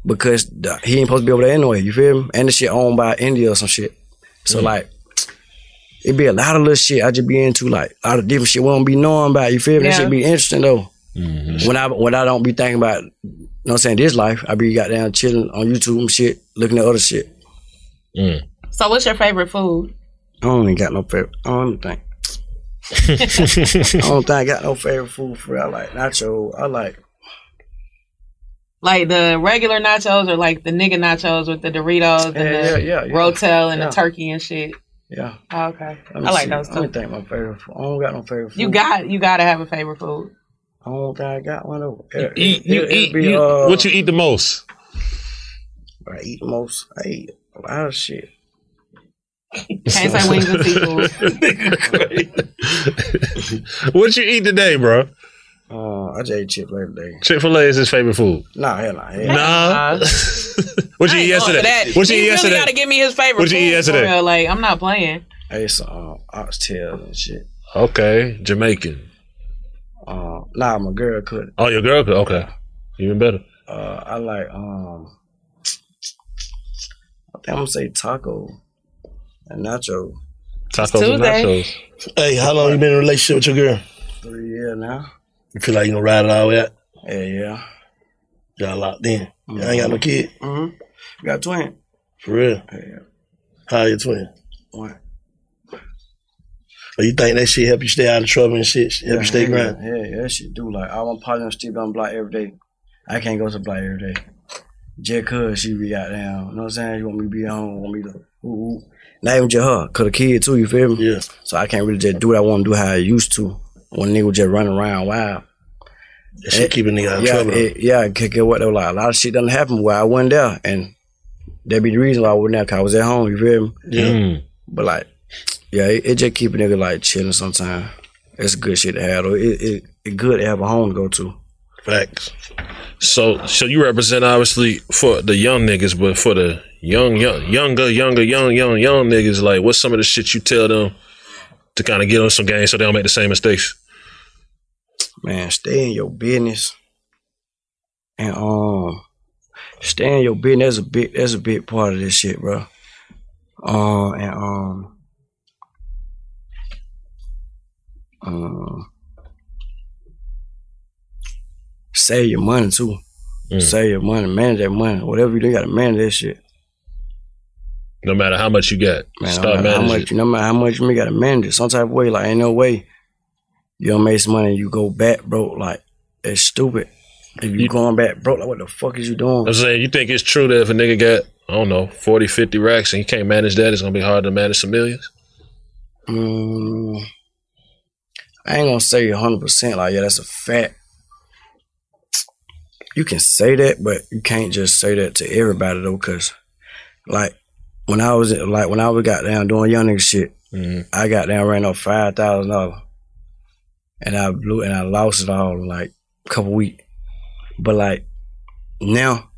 because the- he ain't supposed to be over there anyway. You feel me? And the shit owned by India or some shit. So mm. like, it be a lot of little shit I just be into, like a lot of different shit we don't be knowing about. You feel me? That Yeah. shit be interesting though. Mm-hmm. When I when I don't be thinking about, you know what I'm saying, this life, I be goddamn chilling on YouTube and shit, looking at other shit. Mm. So, what's your favorite food? I don't even got no favorite. I don't think. I don't think I got no favorite food for real. I like nacho. I like Like the regular nachos or like the nigga nachos with the Doritos and Yeah, the yeah, yeah, yeah. Rotel and Yeah. the turkey and shit. yeah. Oh, okay. I like see. those Let me too. think my favorite food. I don't got no favorite food. You got you gotta have a favorite food. I don't think I got one though. You It- eat, it- you eat, be, you- uh, what you eat the most? I eat the most. I eat a lot of shit. Can't say wings and seafood. what you eat today, bro? Uh, I just ate Chick Fil A today. Chick Fil A is his favorite food. Nah, hell nah. Hell Nah. Uh, what you I eat ain't yesterday? What you he eat really yesterday? gotta give me his favorite What you eat yesterday? real. Like I'm not playing. I ate some uh, oxtail and shit. Okay, Jamaican. Uh, nah, my girl couldn't. Oh, your girl could. Okay, even better. Uh, I like um. I think I'm gonna say taco and nacho. Tacos and nachos. Hey, how long you been in a relationship with your girl? Three years now. You feel like you gonna ride it all out? Yeah, yeah. Y'all locked in. Y'all ain't got no kid. Mm-hmm. Got a twin. For real. Yeah. How your twin? One. Or you think that shit help you stay out of trouble and shit? Help you stay yeah, grounded? Yeah, yeah, that shit do. Like, all my partners still on block every day. I can't go to block every day. Just cause she be out there, you know what I'm saying? You want me to be at home, want me to, ooh, ooh. Not even just her, cause the kid too, you feel me? Yeah. So I can't really just do what I want to do how I used to. When nigga was just running around wild. That shit keep a nigga out of yeah, trouble. It, yeah, it could get what though. Like a lot of shit doesn't happen where I wasn't there, and that be the reason why I wasn't there. Cause I was at home. You feel me? Yeah. Mm. But like, yeah, it, it just keep a nigga like chilling sometimes. It's good shit to have though. It, it it good to have a home to go to. Facts. So, so you represent obviously for the young niggas, but for the young, young, younger, younger, young, young, young niggas, like what's some of the shit you tell them to kind of get on some game so they don't make the same mistakes? Man, stay in your business, and um, stay in your business. That's a big. That's a big part of this shit, bro. Uh, and um, um, save your money too. Mm. Save your money, manage that money. Whatever you do, you gotta manage that shit. No matter how much you got, Man, no start matter how managing. much, no matter how much you gotta manage it. Some type of way, like ain't no way you don't make some money. You go back broke, like it's stupid. If you, going back broke, like what the fuck is you doing? I'm saying, you think it's true that if a nigga got, I don't know, 40, 50 racks and he can't manage that, it's gonna be hard to manage some millions? Mm, I ain't gonna say hundred percent. Like yeah, that's a fact. You can say that, but you can't just say that to everybody though, cause like when I was like when I was got down doing young nigga shit, Mm-hmm. I got down ran up five thousand dollars, and I blew and I lost it all in like a couple weeks. But like now,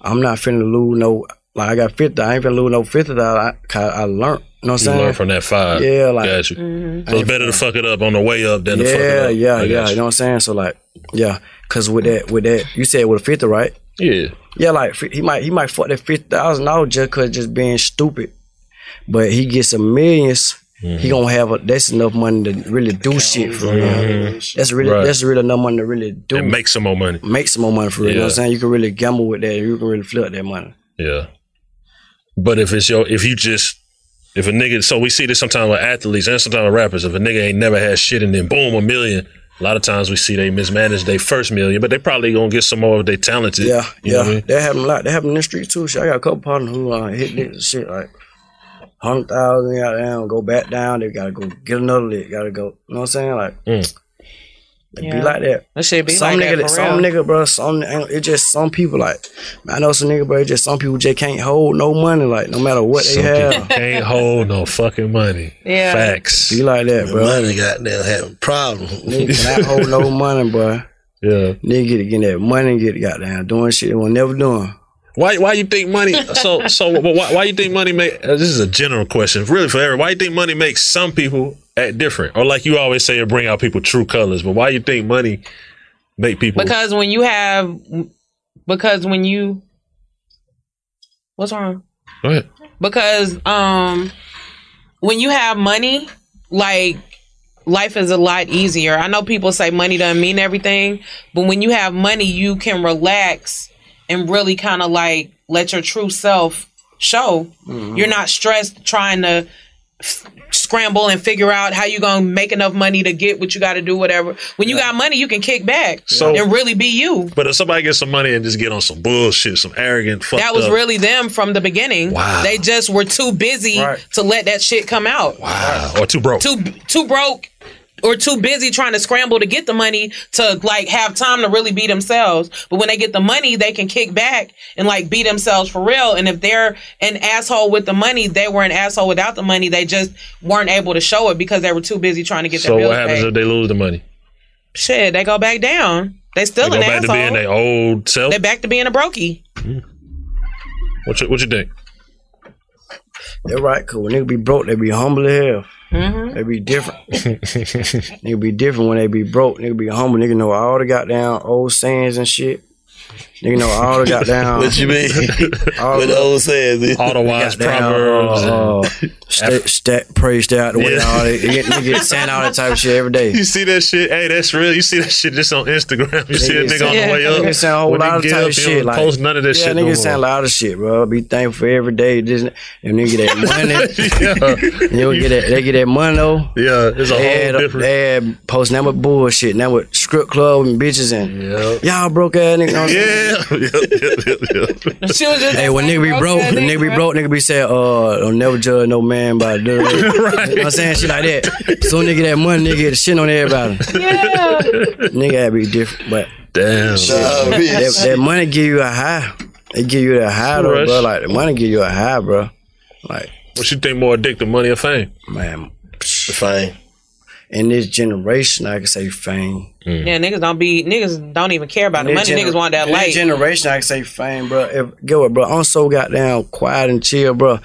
I'm not finna lose no. Like I got fifty, I ain't finna lose no fifty dollars. Cause I learned. You know what I'm You learn from that five. Yeah, like Got you. Mm-hmm. So it's better to fuck it up on the way up than to fuck it yeah, up. yeah, I got yeah. You know what I'm saying? So like, yeah, cause with that, with that, you said with a fifty, right? Yeah. Yeah, like he might, he might fuck that fifty thousand dollars just cause just being stupid, but he gets a millions. he gonna have a, that's enough money to really do shit for real. Mhm. That's really Right. that's really enough money to really do And make some more money. make some more money for real. You know what I'm saying? You can really gamble with that. You can really flip that money. Yeah. But if it's your, if you just, if a nigga, so we see this sometimes with athletes and sometimes with rappers. If a nigga ain't never had shit and then boom, a million. A lot of times we see they mismanage their first million, but they probably gonna get some more if they talented. Yeah, You know yeah. what I mean? That happen a lot. That happen in the street too. Shit, I got a couple partners who uh, hit this shit like hundred thousand out down, go back down. They gotta go get another lick. Gotta go. You know what I'm saying? Like Mm. It Yeah. be like that. That shit be some like nigga, that for some real. nigga, bro. Some it just some people like. I know some nigga, bro. It just some people just can't hold no money. Like no matter what they have. can't hold no fucking money. Yeah. Facts. Be like that, bro. Money goddamn having problems. Nigga cannot hold no money, bro. Yeah. Nigga get getting that money, get goddamn doing shit they will never doing. Why? Why you think money? So so why? Why you think money make? Uh, this is a general question, really for everyone. Why you think money makes some people act different, or like you always say, it bring out people true colors? But why you think money make people? Because when you have, because when you, what's wrong? Go ahead. Because um, when you have money, like life is a lot easier. I know people say money doesn't mean everything, but when you have money, you can relax and really kind of like let your true self show. You're not stressed trying to f- scramble and figure out how you gonna make enough money to get what you got to do, whatever. When you got money, you can kick back So- and really be you. But if somebody gets some money and just get on some bullshit, some arrogant, fucked That was up- really them from the beginning. Wow. They just were too busy to let that shit come out. wow, or too broke. Too too broke or too busy trying to scramble to get the money to like have time to really be themselves. But when they get the money, they can kick back and like be themselves for real. And if they're an asshole with the money, they were an asshole without the money. They just weren't able to show it because they were too busy trying to get so their what happens paid. if they lose the money? Shit, they go back down. They still they an go back asshole. to being their old self. they back to being a brokey. Hmm. What you, what you think? They're right, cause when they be broke, they be humble as hell. Mm-hmm. They be different. nigga be different when they be broke. Nigga be humble. Nigga know all the goddamn old sayings and shit. Nigga know all the goddamn. What you mean? all What the old saying? is? All the wise proverbs. Uh, uh, and- stay, stay, pray, stay out the way. Yeah. All that. Nigga, nigga saying all that type of shit every day. You see that shit? Hey, that's real. You see that shit just on Instagram. You see a nigga on the way up. Nigga saying a whole When lot of type up, of shit. Like, post none of that yeah, shit nigga no saying a lot of shit, bro. Be thankful for every day. This, and nigga get that money. yeah. you get that, they get that money though. Yeah, it's a They whole had, different. they had posting that with bullshit. Now with strip club and bitches and Yeah. y'all broke ass nigga. know what I'm saying? Yeah, yeah, yeah, yeah. She Hey, when nigga be broke, when nigga be broke, nigga be saying, uh, don't never judge no man by the Right. You know what I'm saying? Shit like that. So nigga that money, nigga get shit on everybody. Yeah. Nigga that be different, but Damn. Oh, that, that money give you a high. They give you that high though, Rush. bro. Like the money give you a high, bro. Like What you think more addictive, money or fame? man, Fine. In this generation, I can say fame. Yeah, niggas don't be niggas don't even care about the money. gener- niggas want that in this light. generation, I can say fame, bro. If get what, bro? I'm so goddamn quiet and chill, bro.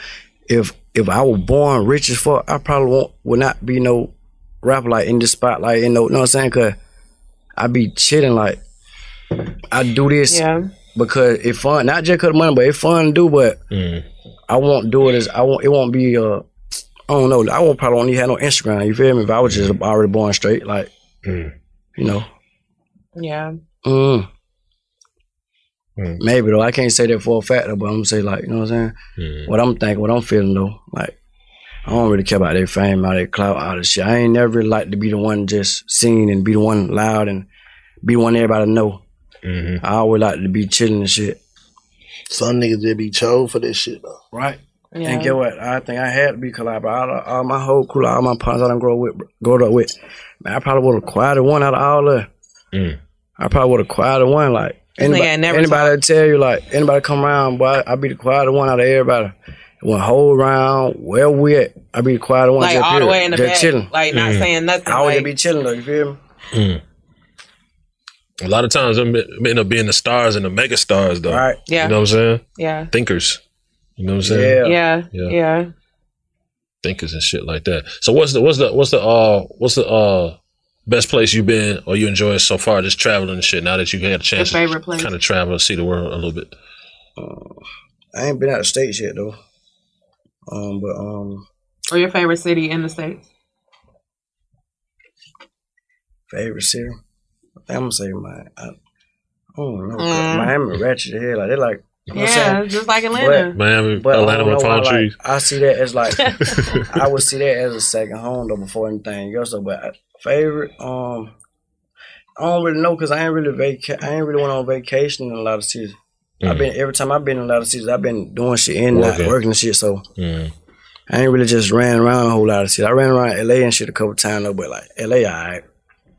If if I was born rich as fuck, I probably won't would not be no rapper like in the spotlight. You know, know what I'm saying? Cause I be chilling like I do this yeah. because it's fun. Not just cause of money, but it's fun to do. But Mm. I won't do it as I won't. It won't be. Uh, I don't know. I won't probably won't even have no Instagram. You feel me? If I was just already born straight, like Mm. you know. Yeah. Mm. Mm. Maybe though. I can't say that for a fact though, but I'm gonna say like, you know what I'm saying? Mm. What I'm thinking, what I'm feeling though, like I don't really care about their fame, all that clout, all that shit. I ain't never really like to be the one just seen and be the one loud and be the one everybody know. Mhm. I always like to be chilling and shit. Some niggas just be chose for this shit though. Right. Yeah. And get what? I think I had to be collab. All, all my whole crew, all my partners I done grow with, grow up with. Man, I probably would have quieted one out of all of. Mm. I probably would have quieted one. Like anybody, ain't never anybody that tell you, like anybody come around, boy, I be the quieter one out of everybody. One whole round, where we at? I be the quieter one. Like just all the way in the just back. chilling. Like not saying nothing. I would like, just be chilling though. You feel me? Mm. A lot of times them end up being the stars and the mega stars though. Right. Yeah. You know what I'm saying? yeah. Thinkers. You know what I'm saying? Yeah. Yeah. Yeah. Yeah. Thinkers and shit like that. So what's the what's the what's the uh what's the uh best place you've been or you enjoy so far just traveling and shit now that you got a chance Your favorite place? kind of travel and see the world a little bit. I ain't been out of states yet though. Um, but um, Or your favorite city in the states? Favorite city? I'm gonna say my. I, I don't know. Mm. Miami ratchet as hell. Like they like. You know Yeah, just like Atlanta. Miami, But I Atlanta with palm why, like, trees. I see that as like I would see that as a second home though before anything else. Though, but favorite, um, I don't really know because I ain't really vaca- I ain't really went on vacation in a lot of cities. I've Mm. been every time I've been in a lot of cities, I've been doing shit and not Working. working and shit. So Mm. I ain't really just ran around a whole lot of shit. I ran around LA and shit a couple times though, but like LA, alright.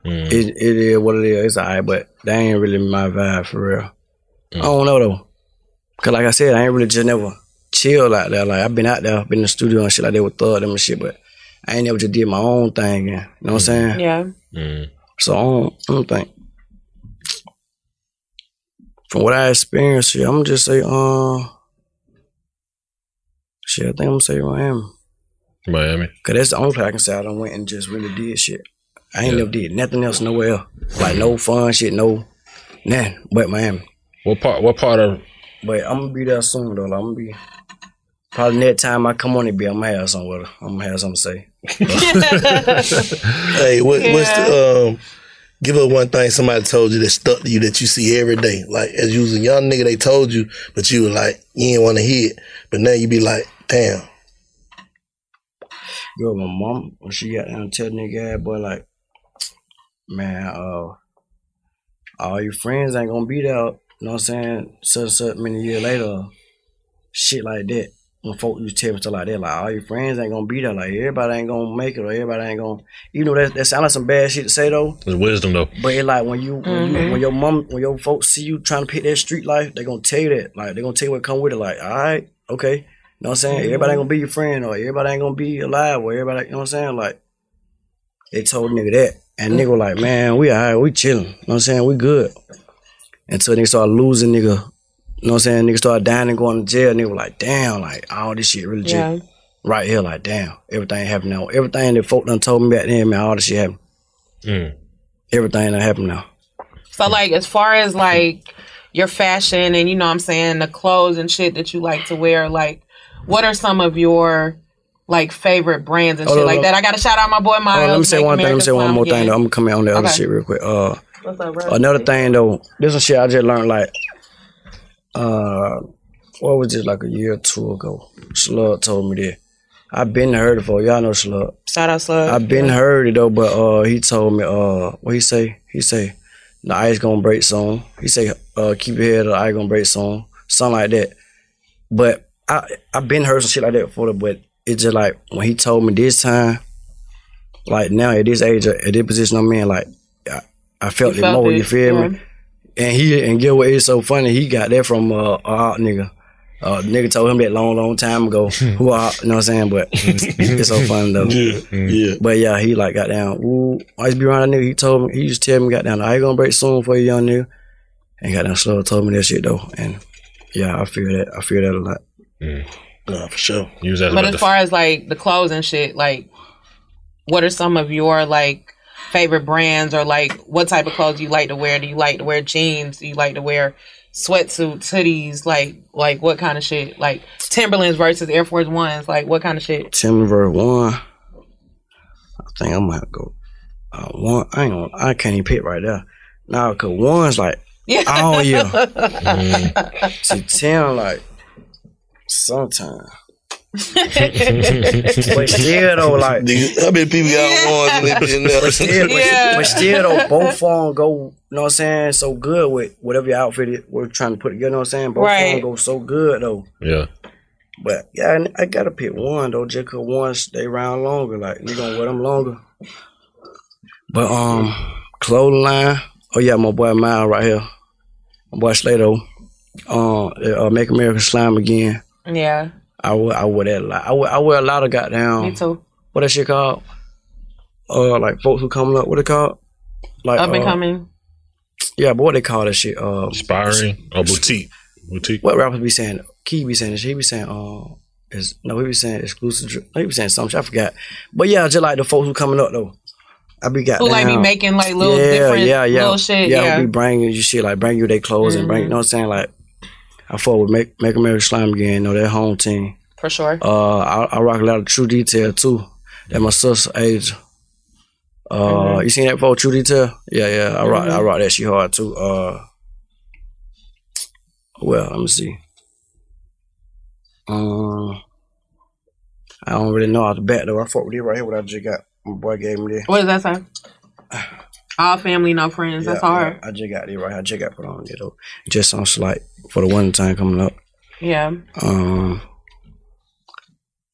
Mm. It, it is what it is. It's alright, but that ain't really my vibe for real. Mm. I don't know though, cause like I said, I ain't really just never chill out there. Like I've been out there, been in the studio and shit like that with Thug them and shit, but I ain't never just did my own thing. Yeah. You know what I'm saying? Yeah. Mm. So I don't, I don't think. From what I experienced, shit, I'm gonna just say, uh, shit. I think I'm gonna say Miami. Miami. Cause that's the only place I can say I done went and just really did shit. I ain't never did nothing else nowhere else. Like no fun shit, no nothing but Miami. What part? What part of? But I'm gonna be there soon though. Like, I'm gonna be probably next time I come on and be, I'm gonna have something with her. I'm gonna have something to say. Hey, what, what's the um? Give us one thing somebody told you that stuck to you that you see every day. Like as you was a young nigga, they told you, but you were like you didn't want to hear it. But now you be like, damn. Yo, my mom when she got down tell nigga, ass boy, like, man, uh, all your friends ain't gonna be there. You know what I'm saying? So, so many years later, shit like that. When folk used to tell me stuff like that, like all your friends ain't gonna be there. Like everybody ain't gonna make it, or everybody ain't gonna. You know that that sound like some bad shit to say though. There's wisdom though. But it like when you when, you, Mhm. when your mom when your folks see you trying to pick that street life, they gonna tell you that. Like they gonna tell you what come with it. Like, all right, okay. You know what I'm saying? Everybody ain't gonna be your friend or everybody ain't gonna be alive or everybody you know what I'm saying? Like they told nigga that. And nigga was like, man, we alright, we chilling. You know what I'm saying? We good. Until nigga started losing nigga. You know what I'm saying? Nigga started dying and going to jail. Nigga was like, damn, like all this shit really Yeah. just right here, like damn, everything happened now. Everything that folk done told me back then, man, all this shit happened. Mm. Everything that happened now. So like as far as like your fashion and you know what I'm saying the clothes and shit that you like to wear, like what are some of your like favorite brands and Hold shit on, like hold that? I gotta shout out my boy Oh, let me say Make one thing. Let me say one Slime more thing. Though. I'm gonna come on the other Okay. shit real quick. Uh, What's up, bro? Another thing though, this is shit I just learned. Like, uh, what was it like a year or two ago? Slug told me that. I've been heard it before. Y'all know Slug. Shout out Slug. I've been heard it though, but uh, he told me uh, what he say? He say the ice gonna break soon. He say uh, keep your head, the ice gonna break soon, something like that. But I I've been heard some shit like that before, but it's just like when he told me this time, like now at this age, at this position I'm in, like I, I felt You it felt more. it, You feel yeah. me? And he and get what is so funny, he got that from uh, a out nigga. Uh, nigga told him that long, long time ago. Who are, you know what I'm saying? But it's so funny though. Yeah, yeah. But yeah, he like got down. Ooh, I used to be around that nigga. He told me, he used to tell me, got down. I ain't gonna break soon for you, young nigga. And got down slow. Told me that shit though. And yeah, I feel that. I feel that a lot. Nah, for sure. You was asking But as the far as like the clothes and shit, like what are some of your like favorite brands or like what type of clothes you like to wear? Do you like to wear jeans? Do you like to wear sweatsuits, hoodies? Like like what kind of shit? Like Timberlands versus Air Force Ones, like what kind of shit? Timber one. I think I might go. Uh, one. I ain't. Gonna, I can't even pick right there. Nah, cause one's like Yeah. oh yeah. See, ten like sometimes. But still though, like Nigga, how many people got ones and they there? but still, but, Yeah. but still though, both of them go, you know what I'm saying, so good with whatever your outfit is, we're trying to put together, you know what I'm saying? Both of Right. them go so good though. yeah. But yeah, I, I gotta pick one though, just cause one stay around longer, like you gonna wear them longer. But um, clothing line, oh yeah, my boy Miles right here, my boy Slato, um, uh, Make America Slime Again. Yeah, I wear, I wear that a lot. I wear, I wear a lot of goddamn. me too. What that shit called? Uh, like folks who coming up. What it called? Like Up and uh, coming. Yeah, but what they call that shit? Uh, Inspiring or boutique. Boutique. what rappers be saying? Key be saying this. He be saying, uh, is no, he be saying exclusive. dr- No, he be saying something. I forgot. But yeah, just like the folks who coming up though. I be got Who like be making like little yeah, different yeah, yeah, little shit. Yeah, Yeah, who be bringing you shit like bring you their clothes and bring. You know what I'm saying? Like I fought with make make America Slime again. You know their home team. For sure. Uh, I, I rock a lot of True Detail too. That my sister age. Uh, Mhm. you seen that before? True Detail? Yeah, yeah. I rock, I Mhm. rock that shit hard too. Uh, well, let me see. Um, I don't really know how to bet though. I fuck with it right here. What I just got. My boy gave me this. What does that say? All family, no friends. That's Yeah, hard. yeah, I just got it right. I just got put on it though. Just on slight for the one time coming up. Yeah. Um,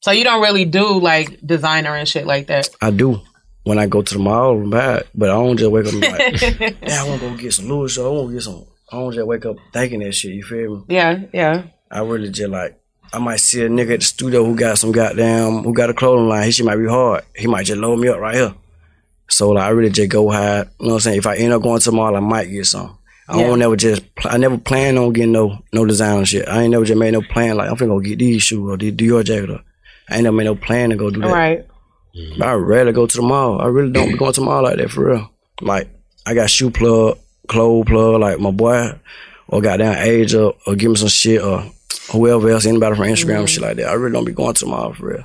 So you don't really do like designer and shit like that. I do when I go to the mall and buy it, but I don't just wake up and be like, yeah, I want to go get some Louis. So I want to get some. I don't just wake up thinking that shit. You feel me? Yeah, yeah. I really just like. I might see a nigga at the studio who got some goddamn who got a clothing line. He shit might be hard. He might just load me up right here. So like, I really just go high. You know what I'm saying? If I end up going to the mall, I might get some. I Yeah. don't never just. Pl- I never plan on getting no no designer shit. I ain't never just made no plan like I'm finna go get these shoes or these Dior jacket. Or, I ain't never made no plan to go do that. Right. But I rarely go to the mall. I really don't be going to the mall like that for real. Like I got shoe plug, clothes plug, like my boy, or goddamn age or, or give me some shit or whoever else, anybody from Instagram and shit like that. I really don't be going to the mall for real.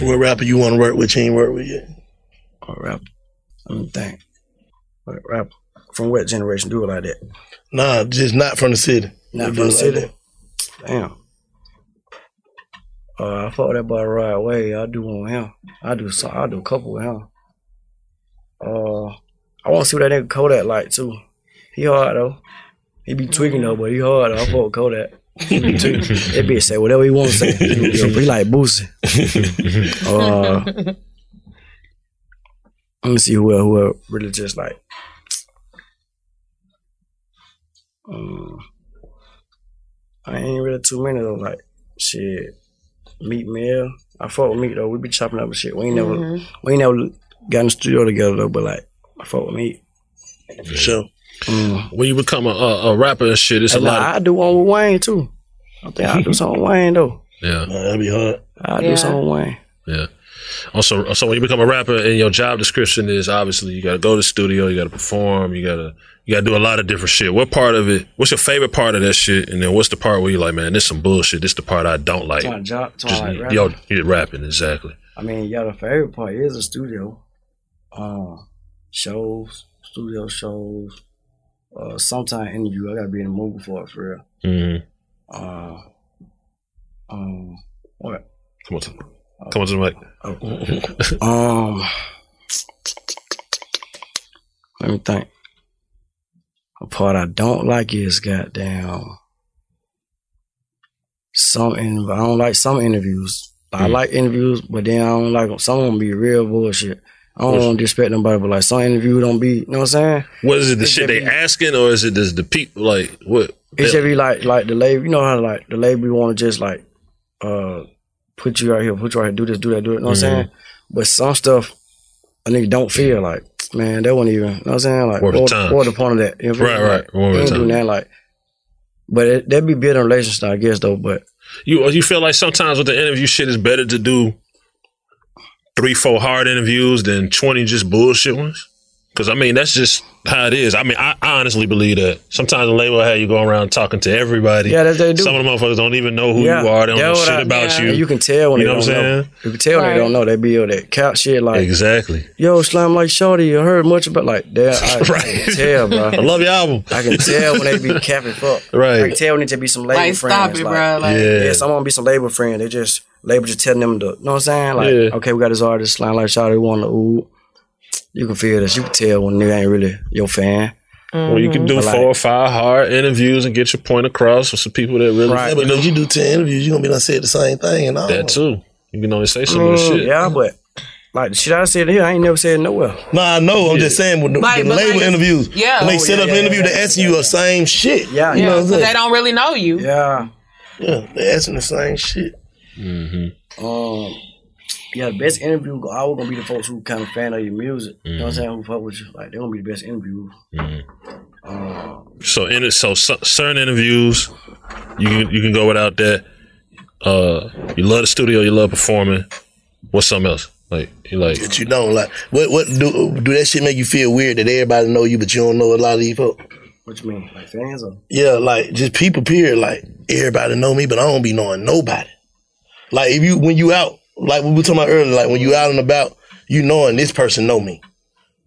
What rapper you want to work with? You ain't work with yet. Or rap. Let me think. What rap? From what generation do it like that? Nah, just not from the city. Not They from the it like city. Damn. Uh, I fought that boy right away. I do one with him. I do so. I do a couple with him. Uh, I want to see what that nigga Kodak like too. He hard though. He be tweaking though, but he hard. Though. I with Kodak. He be tweaking. that bitch say whatever he want to say. He he like Boosie. uh, let me see who else, who else really just like. Um, I ain't really too many though. Like shit, Meek Mill. I fuck with Meek though. We be chopping up and shit. We ain't never, Mhm. we ain't never got in the studio together though. But like, I fuck with Meek. For sure. Mm. When you become a, a, a rapper and shit, it's a And lot. I do one with Wayne too. I think I do something with Wayne though. Yeah, that'd be hard. I do something with Wayne. Yeah. Also, so when you become a rapper, and your job description is obviously you got to go to the studio, you got to perform, you got to you got to do a lot of different shit. What part of it? What's your favorite part of that shit? And then what's the part where you're like, man, this some bullshit. This the part I don't like. Talking job- talking Just like rapping. yo, yeah, rapping exactly. I mean, yeah, the favorite part is the studio. Uh, shows, studio shows. Uh, sometime interview. I gotta be in the mood for it for real. Mm-hmm. Uh, um, what? Come on, to, come on to the mic. Um, let me think. The part I don't like is goddamn some. In, I don't like some interviews. I like interviews, but then I don't like 'em. Some of them be real bullshit. I don't to disrespect nobody, but like some interview don't be. You know what I'm saying? What is it? The It shit they be- asking, or is it just the people? Like what? It should be like like the label. You know how like the label want to just like uh put you out here, put you out here, do this, do that, do it. You know what I'm Mhm. saying? But some stuff a nigga don't feel like man, that wasn't even. You know what I'm saying? Like Worth what, the point of that? You know what I'm Right, right. Like, the ain't doing that like. But it, that'd be building relationship, I guess, though. But You you feel like sometimes with the interview shit, it's better to do three, four hard interviews than twenty just bullshit ones. Because I mean, that's just how it is. I mean, I, I honestly believe that sometimes the label have you go around talking to everybody. Yeah, that they do. Some of the motherfuckers don't even know who yeah, you are. They don't know shit I- about you. And you can tell when You they know what don't I'm know. You can tell when Right. they don't know. They be on that couch shit like exactly. yo, Slime Life Shawty. You heard much about like that. I, I can tell, bro. I love your album. I can tell when they be capping fuck. Right. I can tell when they just be some label Like, friends. stop it, bro, like- Yeah. yeah, some of them be some label friend. They just label just telling them to, you know what I'm saying? Like, Yeah. okay, we got this artist Slime Life Shawty want to ooh. You can feel this. You can tell when nigga ain't really your fan. Well, you can do But, like, four or five hard interviews and get your point across with some people that really Right. Yeah, but if you do ten interviews, you gonna be done said the same thing and all. that too. You can only say some of the Mm, shit. Yeah, but like the shit I said here, I ain't never said nowhere. No, I know. I'm just saying with the, Like, the label like- interviews. Yeah. When they Oh, set yeah, up yeah, an interview, yeah, they asking you the same shit. Yeah, you know Yeah, what I'm saying? they don't really know you. Yeah. Yeah, they asking the same shit. Um, yeah, the best interview go always gonna be the folks who kind of fan of your music. You know what I'm saying? Who fuck with you? Like they gonna be the best interview. Um, So in it, so cer- certain interviews, you can you can go without that. Uh, you love the studio, you love performing. What's something else? Like you like That you don't like. What what do do that shit make you feel weird that everybody know you but you don't know a lot of these folks? what you mean? Like fans or? Yeah, like just people. Period. Like everybody know me, but I don't be knowing nobody. Like if you when you out, like we were talking about earlier, like when you out and about, you knowing this person know me,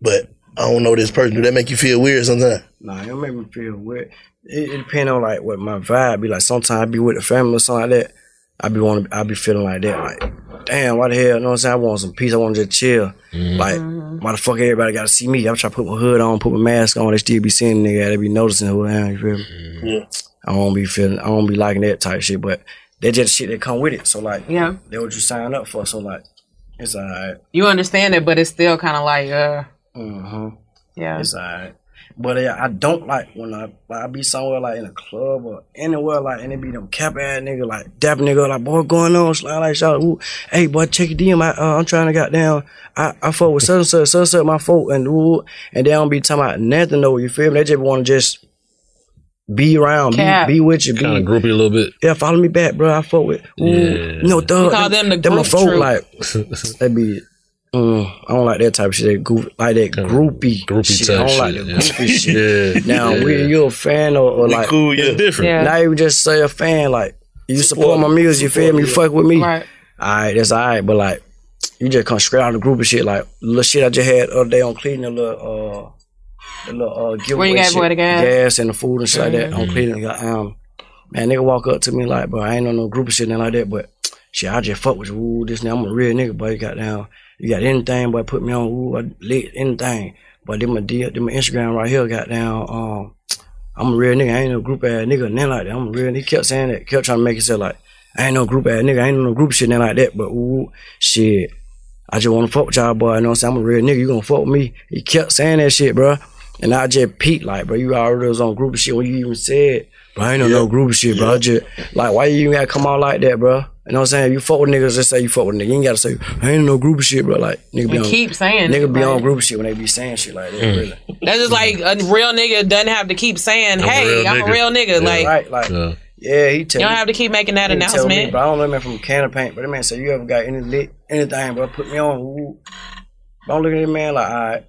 but I don't know this person. Do that make you feel weird sometimes? Nah, it make me feel weird. It, it depends on like what my vibe be like. Sometimes I be with the family or something like that. I be want I be feeling like that. Like, damn, why the hell? You know what I'm saying? I want some peace. I want to just chill. Mm-hmm. Like, why the fuck everybody got to see me? I'm trying to put my hood on, put my mask on. They still be seeing the nigga. They be noticing who I am. You feel me? Yeah. I don't be feeling. I don't be liking that type shit. But they just shit that come with it. So like, Yeah. they what you sign up for. So like, it's alright. You understand it, but it's still kind of like, uh, Mm-hmm. yeah. It's alright. But yeah, I don't like when I like, I be somewhere like in a club or anywhere like and it be them cap ass nigga like dap nigga like boy going on slide like shout ooh hey boy check your DM I, uh, I'm trying to got down I I fought with such and such such my fault and ooh and they don't be talking about nothing though you feel me they just want to just be around Cap. be, be with you be kind of groupie a little bit? yeah follow me back bro I fought with ooh Yeah. no thug call them the them my group folk like they be Mm, I don't like that type of shit. That goof, like that Kinda groupie, groupie shit. type I don't like shit, that yeah. groupie shit. Yeah. Now, yeah. when you're a fan or, or like, cool, yeah. It's different. Yeah. now you just say a fan, like you support, Support, my music, you feel me? You fuck with me. Right. All right, that's all right. But like, you just come straight out of the group of shit. Like little shit I just had the other day on cleaning the little uh, the little uh, giveaway gave shit, away the gas? and the food and shit like that on Cleveland. Got, um, man, nigga walk up to me like, bro, I ain't on no group of shit nothing like that, but shit, I just fuck with you. Ooh, this now I'm a real nigga, boy. You got down, you got anything, boy. Put me on. Ooh, I lit anything. But then my deal, then my Instagram right here got down. Um, I'm a real nigga. I ain't no group ass nigga. Nothing like that. I'm a real. He kept saying that. Kept trying to make it sound like I ain't no group ass nigga. I ain't no group shit nothing like that. But ooh, shit. I just want to fuck with y'all, boy. You know what I'm saying? I'm a real nigga. You gonna fuck with me? He kept saying that shit, bro. And I just peeped like, bro, you already was on group of shit when you even said, bro, I ain't on no group of shit, bro. I just like, why you even gotta come out like that, bro? You know what I'm saying? You fuck with niggas, just say you fuck with niggas. You ain't gotta say, I ain't no group of shit, bro. Like, nigga be And on, keep saying nigga it, be on like- group of shit when they be saying shit like that, mm. really. That's just like a real nigga doesn't have to keep saying, I'm a "Hey, real I'm nigga." a real nigga." Yeah. Like Right, like, Yeah. yeah, he tell you don't me. have to keep making that He tell me, announcement. but I don't know man from a can of paint. But that man said, you ever got any lit, anything, bro? Put me on. Ooh. But I'm looking at this man like, all right.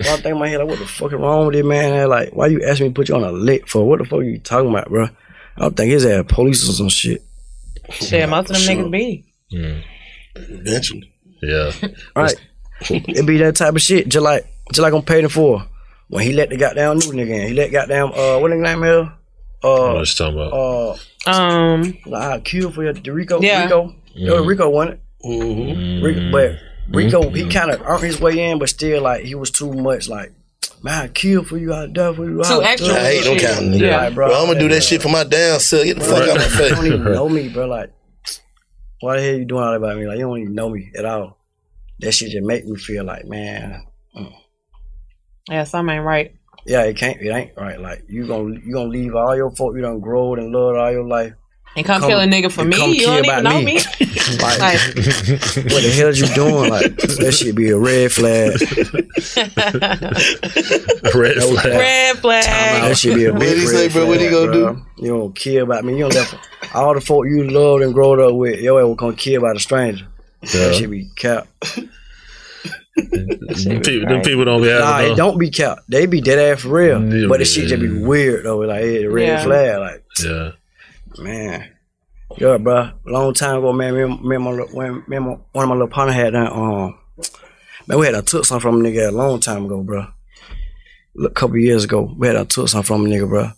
So I think in my head, like, what the fuck is wrong with this man? And like, why you asking me to put you on a lit for? What the fuck are you talking about, bro? I don't think his ass police or some shit. Shit, most of them niggas be. Eventually. Yeah. Right. it be that type of shit, just like just like I'm paying for. When he let the goddamn new nigga in. He let goddamn uh what nigga name is? What Uh you talking about? uh Um, like Q for your Rico Yeah. Rico. Yo, Rico won it. Mm-hmm. Rico, but Rico, he mm-hmm. kind of earned his way in, but still, like, he was too much, like, man, I kill for you, I die for you. Too I extra I hate them shit. kind of niggas. Yeah. Like, Bro, I'm gonna do that shit for my damn self. Get the fuck out of my face. You don't even know me, bro. Like, why the hell you doing all that about me? Like, you don't even know me at all. That shit just make me feel like, man, mm. Yeah, something ain't right. yeah, it can't, it ain't right. Like, you gonna you gonna leave all your folk you done growed and loved all your life. And come, Come- kill a nigga for me. come You don't kill even about know me. me. Like, like, what the hell you doing? Like, that should be a red flag. Red flag. red flag. That should be a big What'd he red say, bro? What he flag, gonna bro. You don't care about me. You don't left all the folk you loved and growed up with. Your ass gonna care about a stranger. Yeah. That should be capped. Them people, them people don't be Nah, no- it don't be capped. They be dead ass for real. Yeah, but the shit just be weird though. Like hey, red Yeah. flag. Like Yeah. Man, yo, bro. Long time ago, man. Me, me my, little- me my, one of my little partner had that. Um, man, we had a took some from a nigga a long time ago, bro. A couple years ago, we had a took some from a nigga, bro.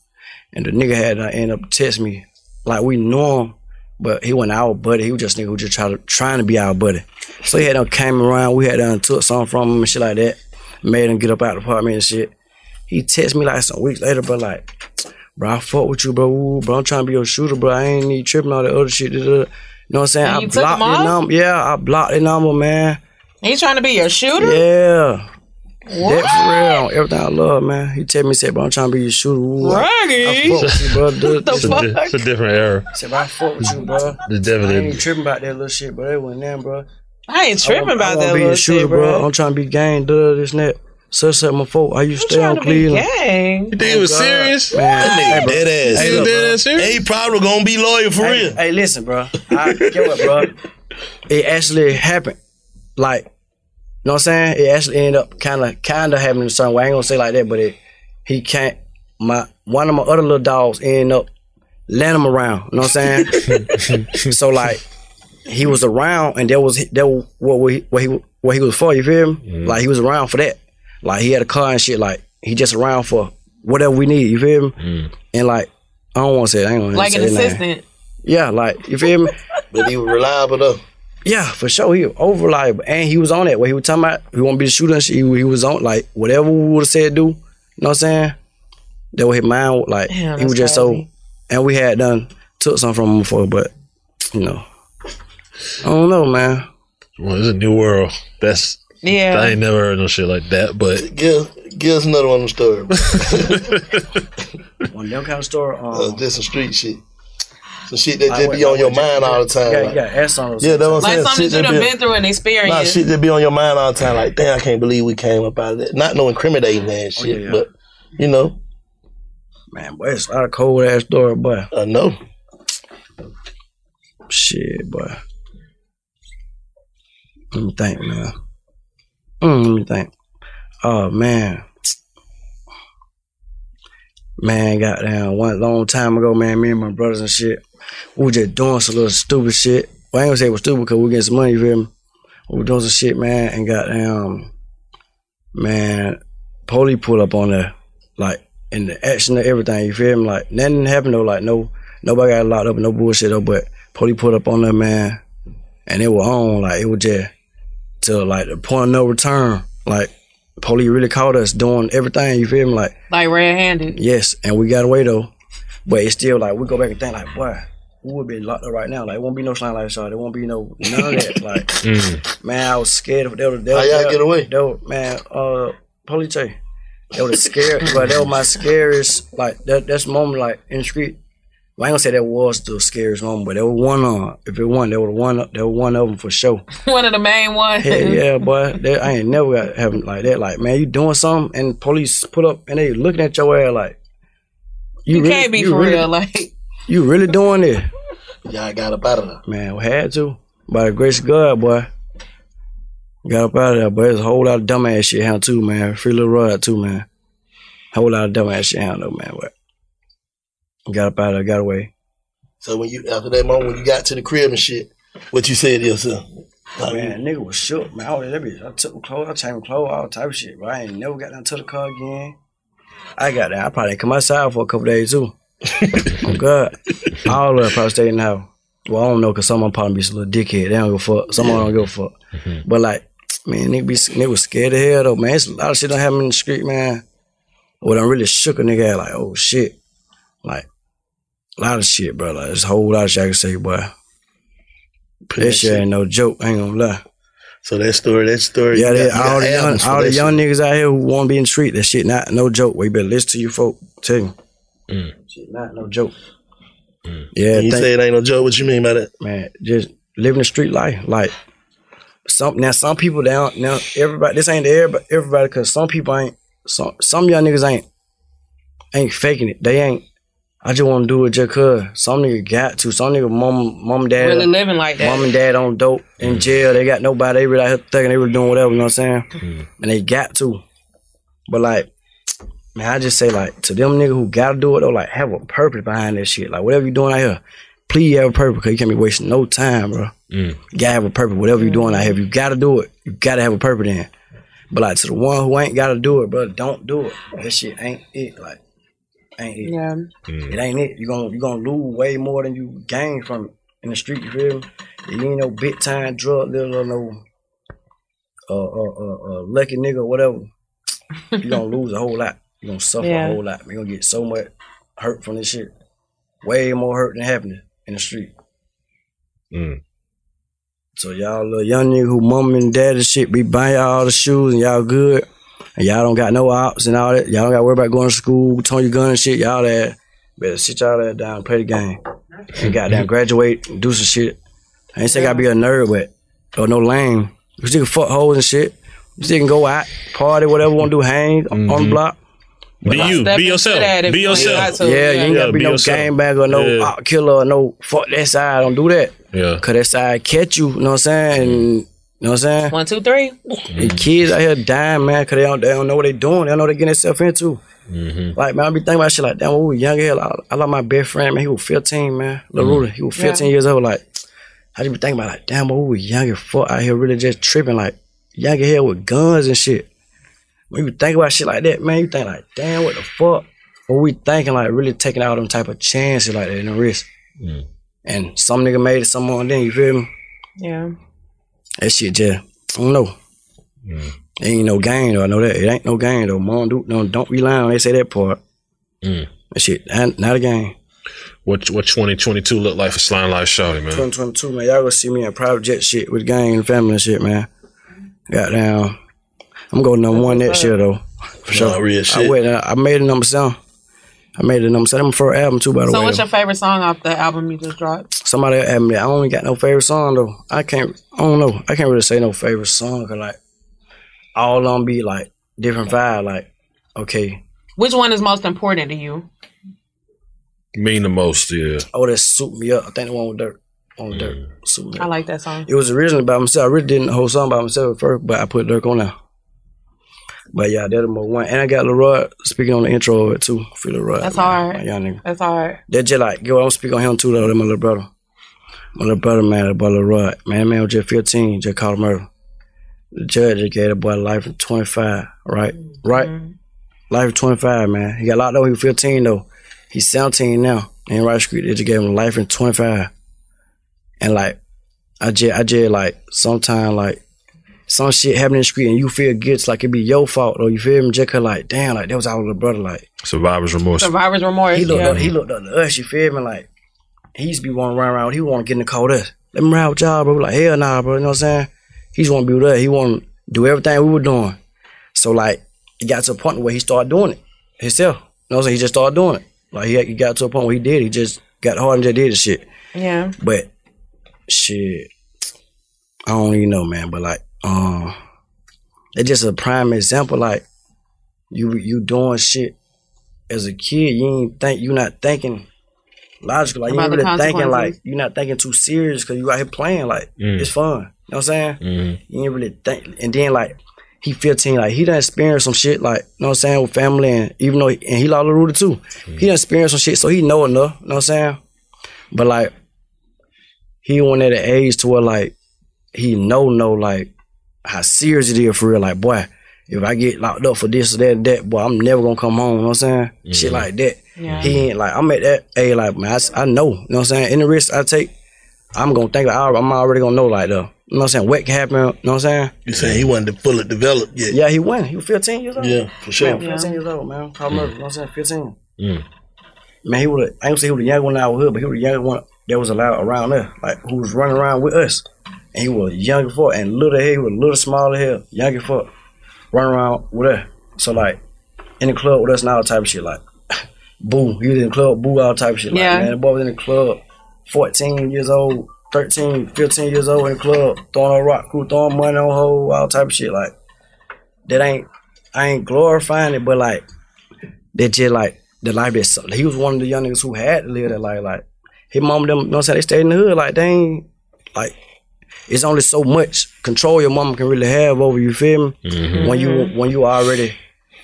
And the nigga had uh, end up text me like we knew him, but he wasn't our buddy. He was just nigga who just try to, trying to be our buddy. So he had done came around. We had done took something from him and shit like that. Made him get up out the apartment and shit. He text me like some weeks later, but like, bro, I fuck with you, bro. Ooh, bro, I'm trying to be your shooter, bro. I ain't need tripping all that other shit. da, da, da. You know what I'm saying? And I blocked him the number. Yeah, I blocked the number, man. He trying to be your shooter? Yeah. What? That for real. Everything I love, man. He tell me, said, bro, I'm trying to be your shooter. Ooh, I, I fuck with you, bro. Dude, The It's a, di- it's a different era. I said, bro, I fuck with you, bro. It's I ain't definitely. tripping about that little shit, but it went down, bro. I ain't tripping I about wanna that be little a shooter, shit, bro. bro. I'm trying to be gang, duh, this and that. Such such my folk. I used to stay on to be Cleveland. gang. You think it was oh, serious? Man, That nigga dead ass. Hey, You look, dead ass serious? Hey, he probably gonna be loyal for hey, real. hey, listen, bro. I, get what, bro? It actually happened. Like, you know what I'm saying? It actually ended up kind of, kind of happening in a certain way. I ain't gonna say like that, but it, he can't. My one of my other little dogs ended up letting him around. You know what I'm saying? so like, he was around, and that was that was what we what he what he was for. You feel me? Mm-hmm. Like he was around for that. Like he had a car and shit. Like he just around for whatever we need. You feel me? Mm. And like, I don't want to say. It, I ain't gonna Like say an his name. assistant. Yeah, like you feel me? But he was reliable though. Yeah, for sure. He was over reliable. And he was on that. What he was talking about, he want to be the shooter and shit. He, he was on, like, whatever we would have said do. You know what I'm saying? That was his mind. Like, Damn, he was that's just so. And we had done, took something from him before, but, you know. I don't know, man. Well, it's a new world. That's I ain't never heard no shit like that. But Give, give us another one of them stories. bro. One of them kind of story. Um, Uh, just some street shit. Some shit that like just what- be on your mind all the time. Yeah, like- you got ass on. Yeah, that's what I'm Like saying. something you that done been through and Nah, experienced. shit that be on your mind all the time. Like, damn, I can't believe we came up out of that. Not no incriminating man shit, Oh, yeah, yeah. but you know, Man, boy, it's a lot of cold ass story, boy. I know. Shit, boy. Let me think, man. Mm, let me think. Oh man. Man, goddamn, one long time ago, man, me and my brothers and shit, we were just doing some little stupid shit. Well, I ain't gonna say it was stupid because we getting some money, feel me? We were doing some shit, man, and goddamn, man, police pulled up on there, like, in the action of everything, you feel me? Like, nothing happened though, like, no, nobody got locked up, no bullshit though, but police pulled up on there, man, and it was on, like, it was just to, like, the point of no return. Like, police really caught us doing everything, you feel me? Like, Like red handed. Yes, and we got away though. But it's still like we go back and think like, boy, we would be locked up right now. Like, it won't be no Slime Life Shawty. There won't be no none of that. Like, mm, man, I was scared of that. that How y'all get away? That was, man, uh, police. That was the scare, but that was my scariest. Like that. That's the moment like in the street. Well, I ain't gonna say that was the scariest moment, but there was one on. If it one, there was one. There was one of them for sure. One of the main ones. Hell yeah, boy. That, I ain't never got having like that. Like, man, you doing something and police put up and they looking at your ass like You, really- can't be you for really- real. Like, You really doing it? Y'all got up out of there. Man, we had to. By the grace of God, boy. Got up out of there, but there's a whole lot of dumbass shit here too, man. Free little rod too, man. Whole lot of dumbass shit here though, man. But got up out of got away. So when you after that moment when you got to the crib and shit, what you said to yourself? Like, Man, nigga was shook, man. I was that bitch. I took my clothes, I changed my clothes, all type of shit. But I ain't never got down to the car again. I got that. I probably come outside for a couple days too. oh God. All of them probably stayed in the house. Well, I don't know, cause some of them probably be a little dickhead. They don't give a fuck. Some of them don't give a fuck. Mm-hmm. But like, man, nigga be nigga was scared of hell though, man. It's a lot of shit that happen in the street, man. what I'm really shook a nigga at, like, oh shit. Like, a lot of shit, bro. Like, there's a whole lot of shit I can say, boy. That shit ain't no joke, I ain't gonna lie. So that story, that story. Yeah, they, all the young, all the young shit. niggas out here who want to be in the street, that shit not no joke. We better listen to you folk. Tell you. Mm. Shit not no joke. Mm. Yeah, When you thank- say it ain't no joke. What you mean by that? man, just living the street life. Like some now, some people down now. Everybody, this ain't everybody, everybody, because some people ain't. Some some young niggas ain't ain't faking it. They ain't. I just want to do it just cause. Some nigga got to. Some nigga mom, mom, dad, Really living like that. mom and dad on dope in mm. jail. They got nobody. They really out here thinking they really doing whatever. You know what I'm saying? Mm. And they got to. But like, man, I just say like to them nigga who gotta do it though, like have a purpose behind that shit. Like whatever you doing out here, please have a purpose because you can't be wasting no time, bro. Mm. You gotta have a purpose. Whatever you doing out here, if you gotta do it, you gotta have a purpose in. But like to the one who ain't gotta do it, bro, don't do it. That shit ain't it. Like ain't it. Yeah. It ain't it. You gonna you gonna lose way more than you gain from it in the street. You feel me? You ain't no big time drug dealer or no uh uh uh, uh lucky nigga or whatever. You gonna lose a whole lot. You're gonna suffer Yeah. a whole lot. You're gonna get so much hurt from this shit. Way more hurt than happening in the street. Mm. So y'all little young nigga who mom and daddy and shit be buying y'all all the shoes and y'all good. And y'all don't got no ops and all that. Y'all don't got to worry about going to school, towing your gun and shit. Y'all that better sit y'all that down and play the game. And goddamn graduate and do some shit. I ain't say gotta be a nerd, but or no lame. You still can fuck hoes and shit. You still can go out, party, whatever want to do, hang on mm-hmm. the block. Be you. Be yourself. that Be yourself. got. Yeah, you ain't gotta be, be no yourself. gang bag or no Yeah. killer or no fuck that side. Don't do that. Yeah. Cause that side catch you, you know what I'm saying? And, you know what I'm saying? One, two, three. And kids out here dying, man, cause they don't, they don't know what they doing. They don't know what they getting themselves into. Mm-hmm. Like, man, I be thinking about shit like, damn, when we was young hell, I, I like my best friend, man, he was 15, man. Lil mm-hmm. Rudy, he was 15 years old. Like, I just be thinking about like, damn, boy, we was young as fuck out here really just tripping, like, young as hell with guns and shit. When you think about shit like that, man, you think like, damn, what the fuck? What we thinking like really taking out them type of chances like that in the risk. Mm. And some nigga made it, some on then, you feel me? Yeah. That shit just, I don't know. Ain't no game though. I know that. It ain't no game though. Mom, do, no, don't rely on. They say that part. Mm. That shit, ain't- not a game. What what 2022 look like for Slime Life Shawty, man? 2022, man. Y'all gonna see me in private jet shit with gang and family and shit, man. Goddamn. I'm going number one next year though. For sure. Nah, real I shit. wait. I made a number seven. I made a number seven. My first album too, by the So way. So what's your favorite song off the album you just dropped? Somebody asked me, I only got no favorite song though. I can't, I don't know. I can't really say no favorite song cause like all of them be like different vibe. Like, okay, Which one is most important to you? Mean the most, yeah. oh, that suit me up. I think the one with Durk, on Durk, suit me I like that song. It was originally by myself. I really didn't the whole song by myself at first, but I put Durk on there. But yeah, that's number one. And I got Leroy speaking on the intro of it too. Free Leroy. That's man. hard. My young nigga. That's hard. That just like, yo, I'm speaking on him too though. That's my little brother. My little brother, man, that boy Leroy. Man, that man was just 15, just caught a murder. The judge just gave that boy life of 25, right? Right? Mm-hmm. Life of 25, man. He got locked up when he was 15 though. He's 17 now. In Rice Street, they just gave him life in 25. And like, I just, I just like, sometime like, some shit happening in the street and you feel guilty, like it be your fault, or you feel me? Just 'cause, like, damn, like that was our little brother, like Survivor's remorse. Survivor's remorse. he looked yeah. up, he looked up to us, you feel me? Like he used to be wanting to run around, he want to get in the car with us. Let me ride with y'all, bro. We Like, hell nah, bro. You know what I'm saying? He just want to be with us. He want to do everything we were doing. So like it got to a point where he started doing it himself. You know what I'm saying? He just started doing it. Like he, he got to a point where he did. He just got hard and just did the shit. yeah. But shit, I don't even know, man. But like, um, it's just a prime example. Like, you you doing shit as a kid, you ain't think you not thinking logical. Like, you About ain't really thinking like consequences. you not thinking too serious because you out here playing. Like, Mm. it's fun. You know what I'm saying? Mhm. You ain't really think. And then like. He 15, like he done experienced some shit, like you know what I'm saying, with family, and even though and he lost Rudy too, he done experienced some shit, so he know enough. You know what I'm saying? But like he went at an age to where like he know know like how serious it is for real. Like boy, if I get locked up for this or that and that, boy, I'm never gonna come home. You know what I'm saying? Shit like that. Yeah. He ain't like I'm at that age like man, I, s- I know. You know what I'm saying? In the risk I take, I'm gonna think like, I- I'm already gonna know like though. you know what I'm saying, what can happen, you know what I'm saying? You saying he wasn't fully developed yet? Yeah, he went. He was 15 years old. Yeah, for sure. Man, 15 years old, man. Call murder, you know what I'm saying? 15. Mm. Man, he was, I ain't gonna say he was the younger one in our hood, but he was the younger one that was allowed around there, like who was running around with us. And he was young as fuck and little hair, he was a little smaller hair, young as fuck, running around with us. So like in the club with us and all type of shit, like boo, he was in the club, boo, all type of shit. Like, Yeah. man, the boy was in the club, 14 years old, 13, 15 years old in the club, throwing a rock crew, throwing money on hole, all type of shit. Like that ain't I ain't glorifying it, but like that just like the life that so- he was one of the young niggas who had to live that life. Like his mom, them, you know what I'm saying? They stayed in the hood. Like they ain't like it's only so much control your mama can really have over you. Feel me? Mm-hmm. When you when you already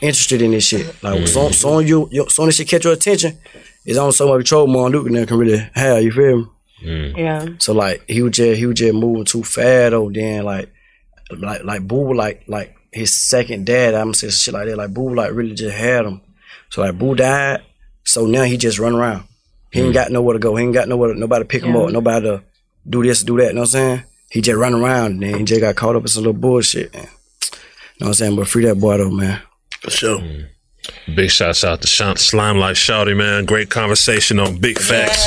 interested in this shit. Like soon, mm-hmm. soon you, you soon as she catch your attention, it's only so much control mom Duke can really have. You feel me? Mm. Yeah. So like he was just he was just moving too fast though. Then like like like Boo like like his second dad. I'm saying shit like that. Like Boo like really just had him. So like Boo died. So now he just run around. He ain't mm. got nowhere to go. He ain't got nowhere to, nobody to pick him up. Nobody to do this, do that. You know what I'm saying? He just run around and then he just got caught up in some little bullshit. Man. You know what I'm saying? But free that boy though, man. For sure. Mm. Big shouts out to Sean, Slime Life Shawty, man. Great conversation on Big Facts.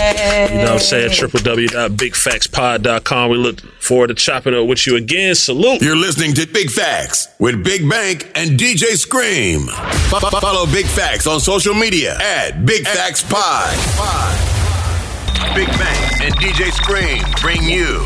You know what I'm saying? www.bigfactspod.com. We look forward to chopping up with you again. Salute. You're listening to Big Facts with Big Bank and DJ Scream. Fo- fo- Follow Big Facts on social media at Big Facts Pod. Big Bank and DJ Scream bring you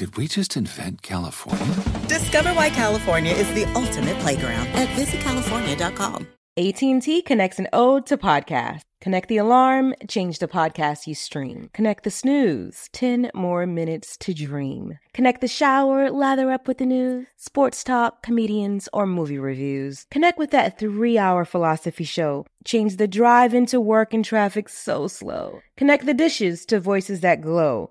Did we just invent California? Discover why California is the ultimate playground at visitcalifornia.com. AT&T connects an ode to podcast. Connect the alarm, change the podcast you stream. Connect the snooze, 10 more minutes to dream. Connect the shower, lather up with the news, sports talk, comedians, or movie reviews. Connect with that three-hour philosophy show. Change the drive into work and traffic so slow. Connect the dishes to voices that glow.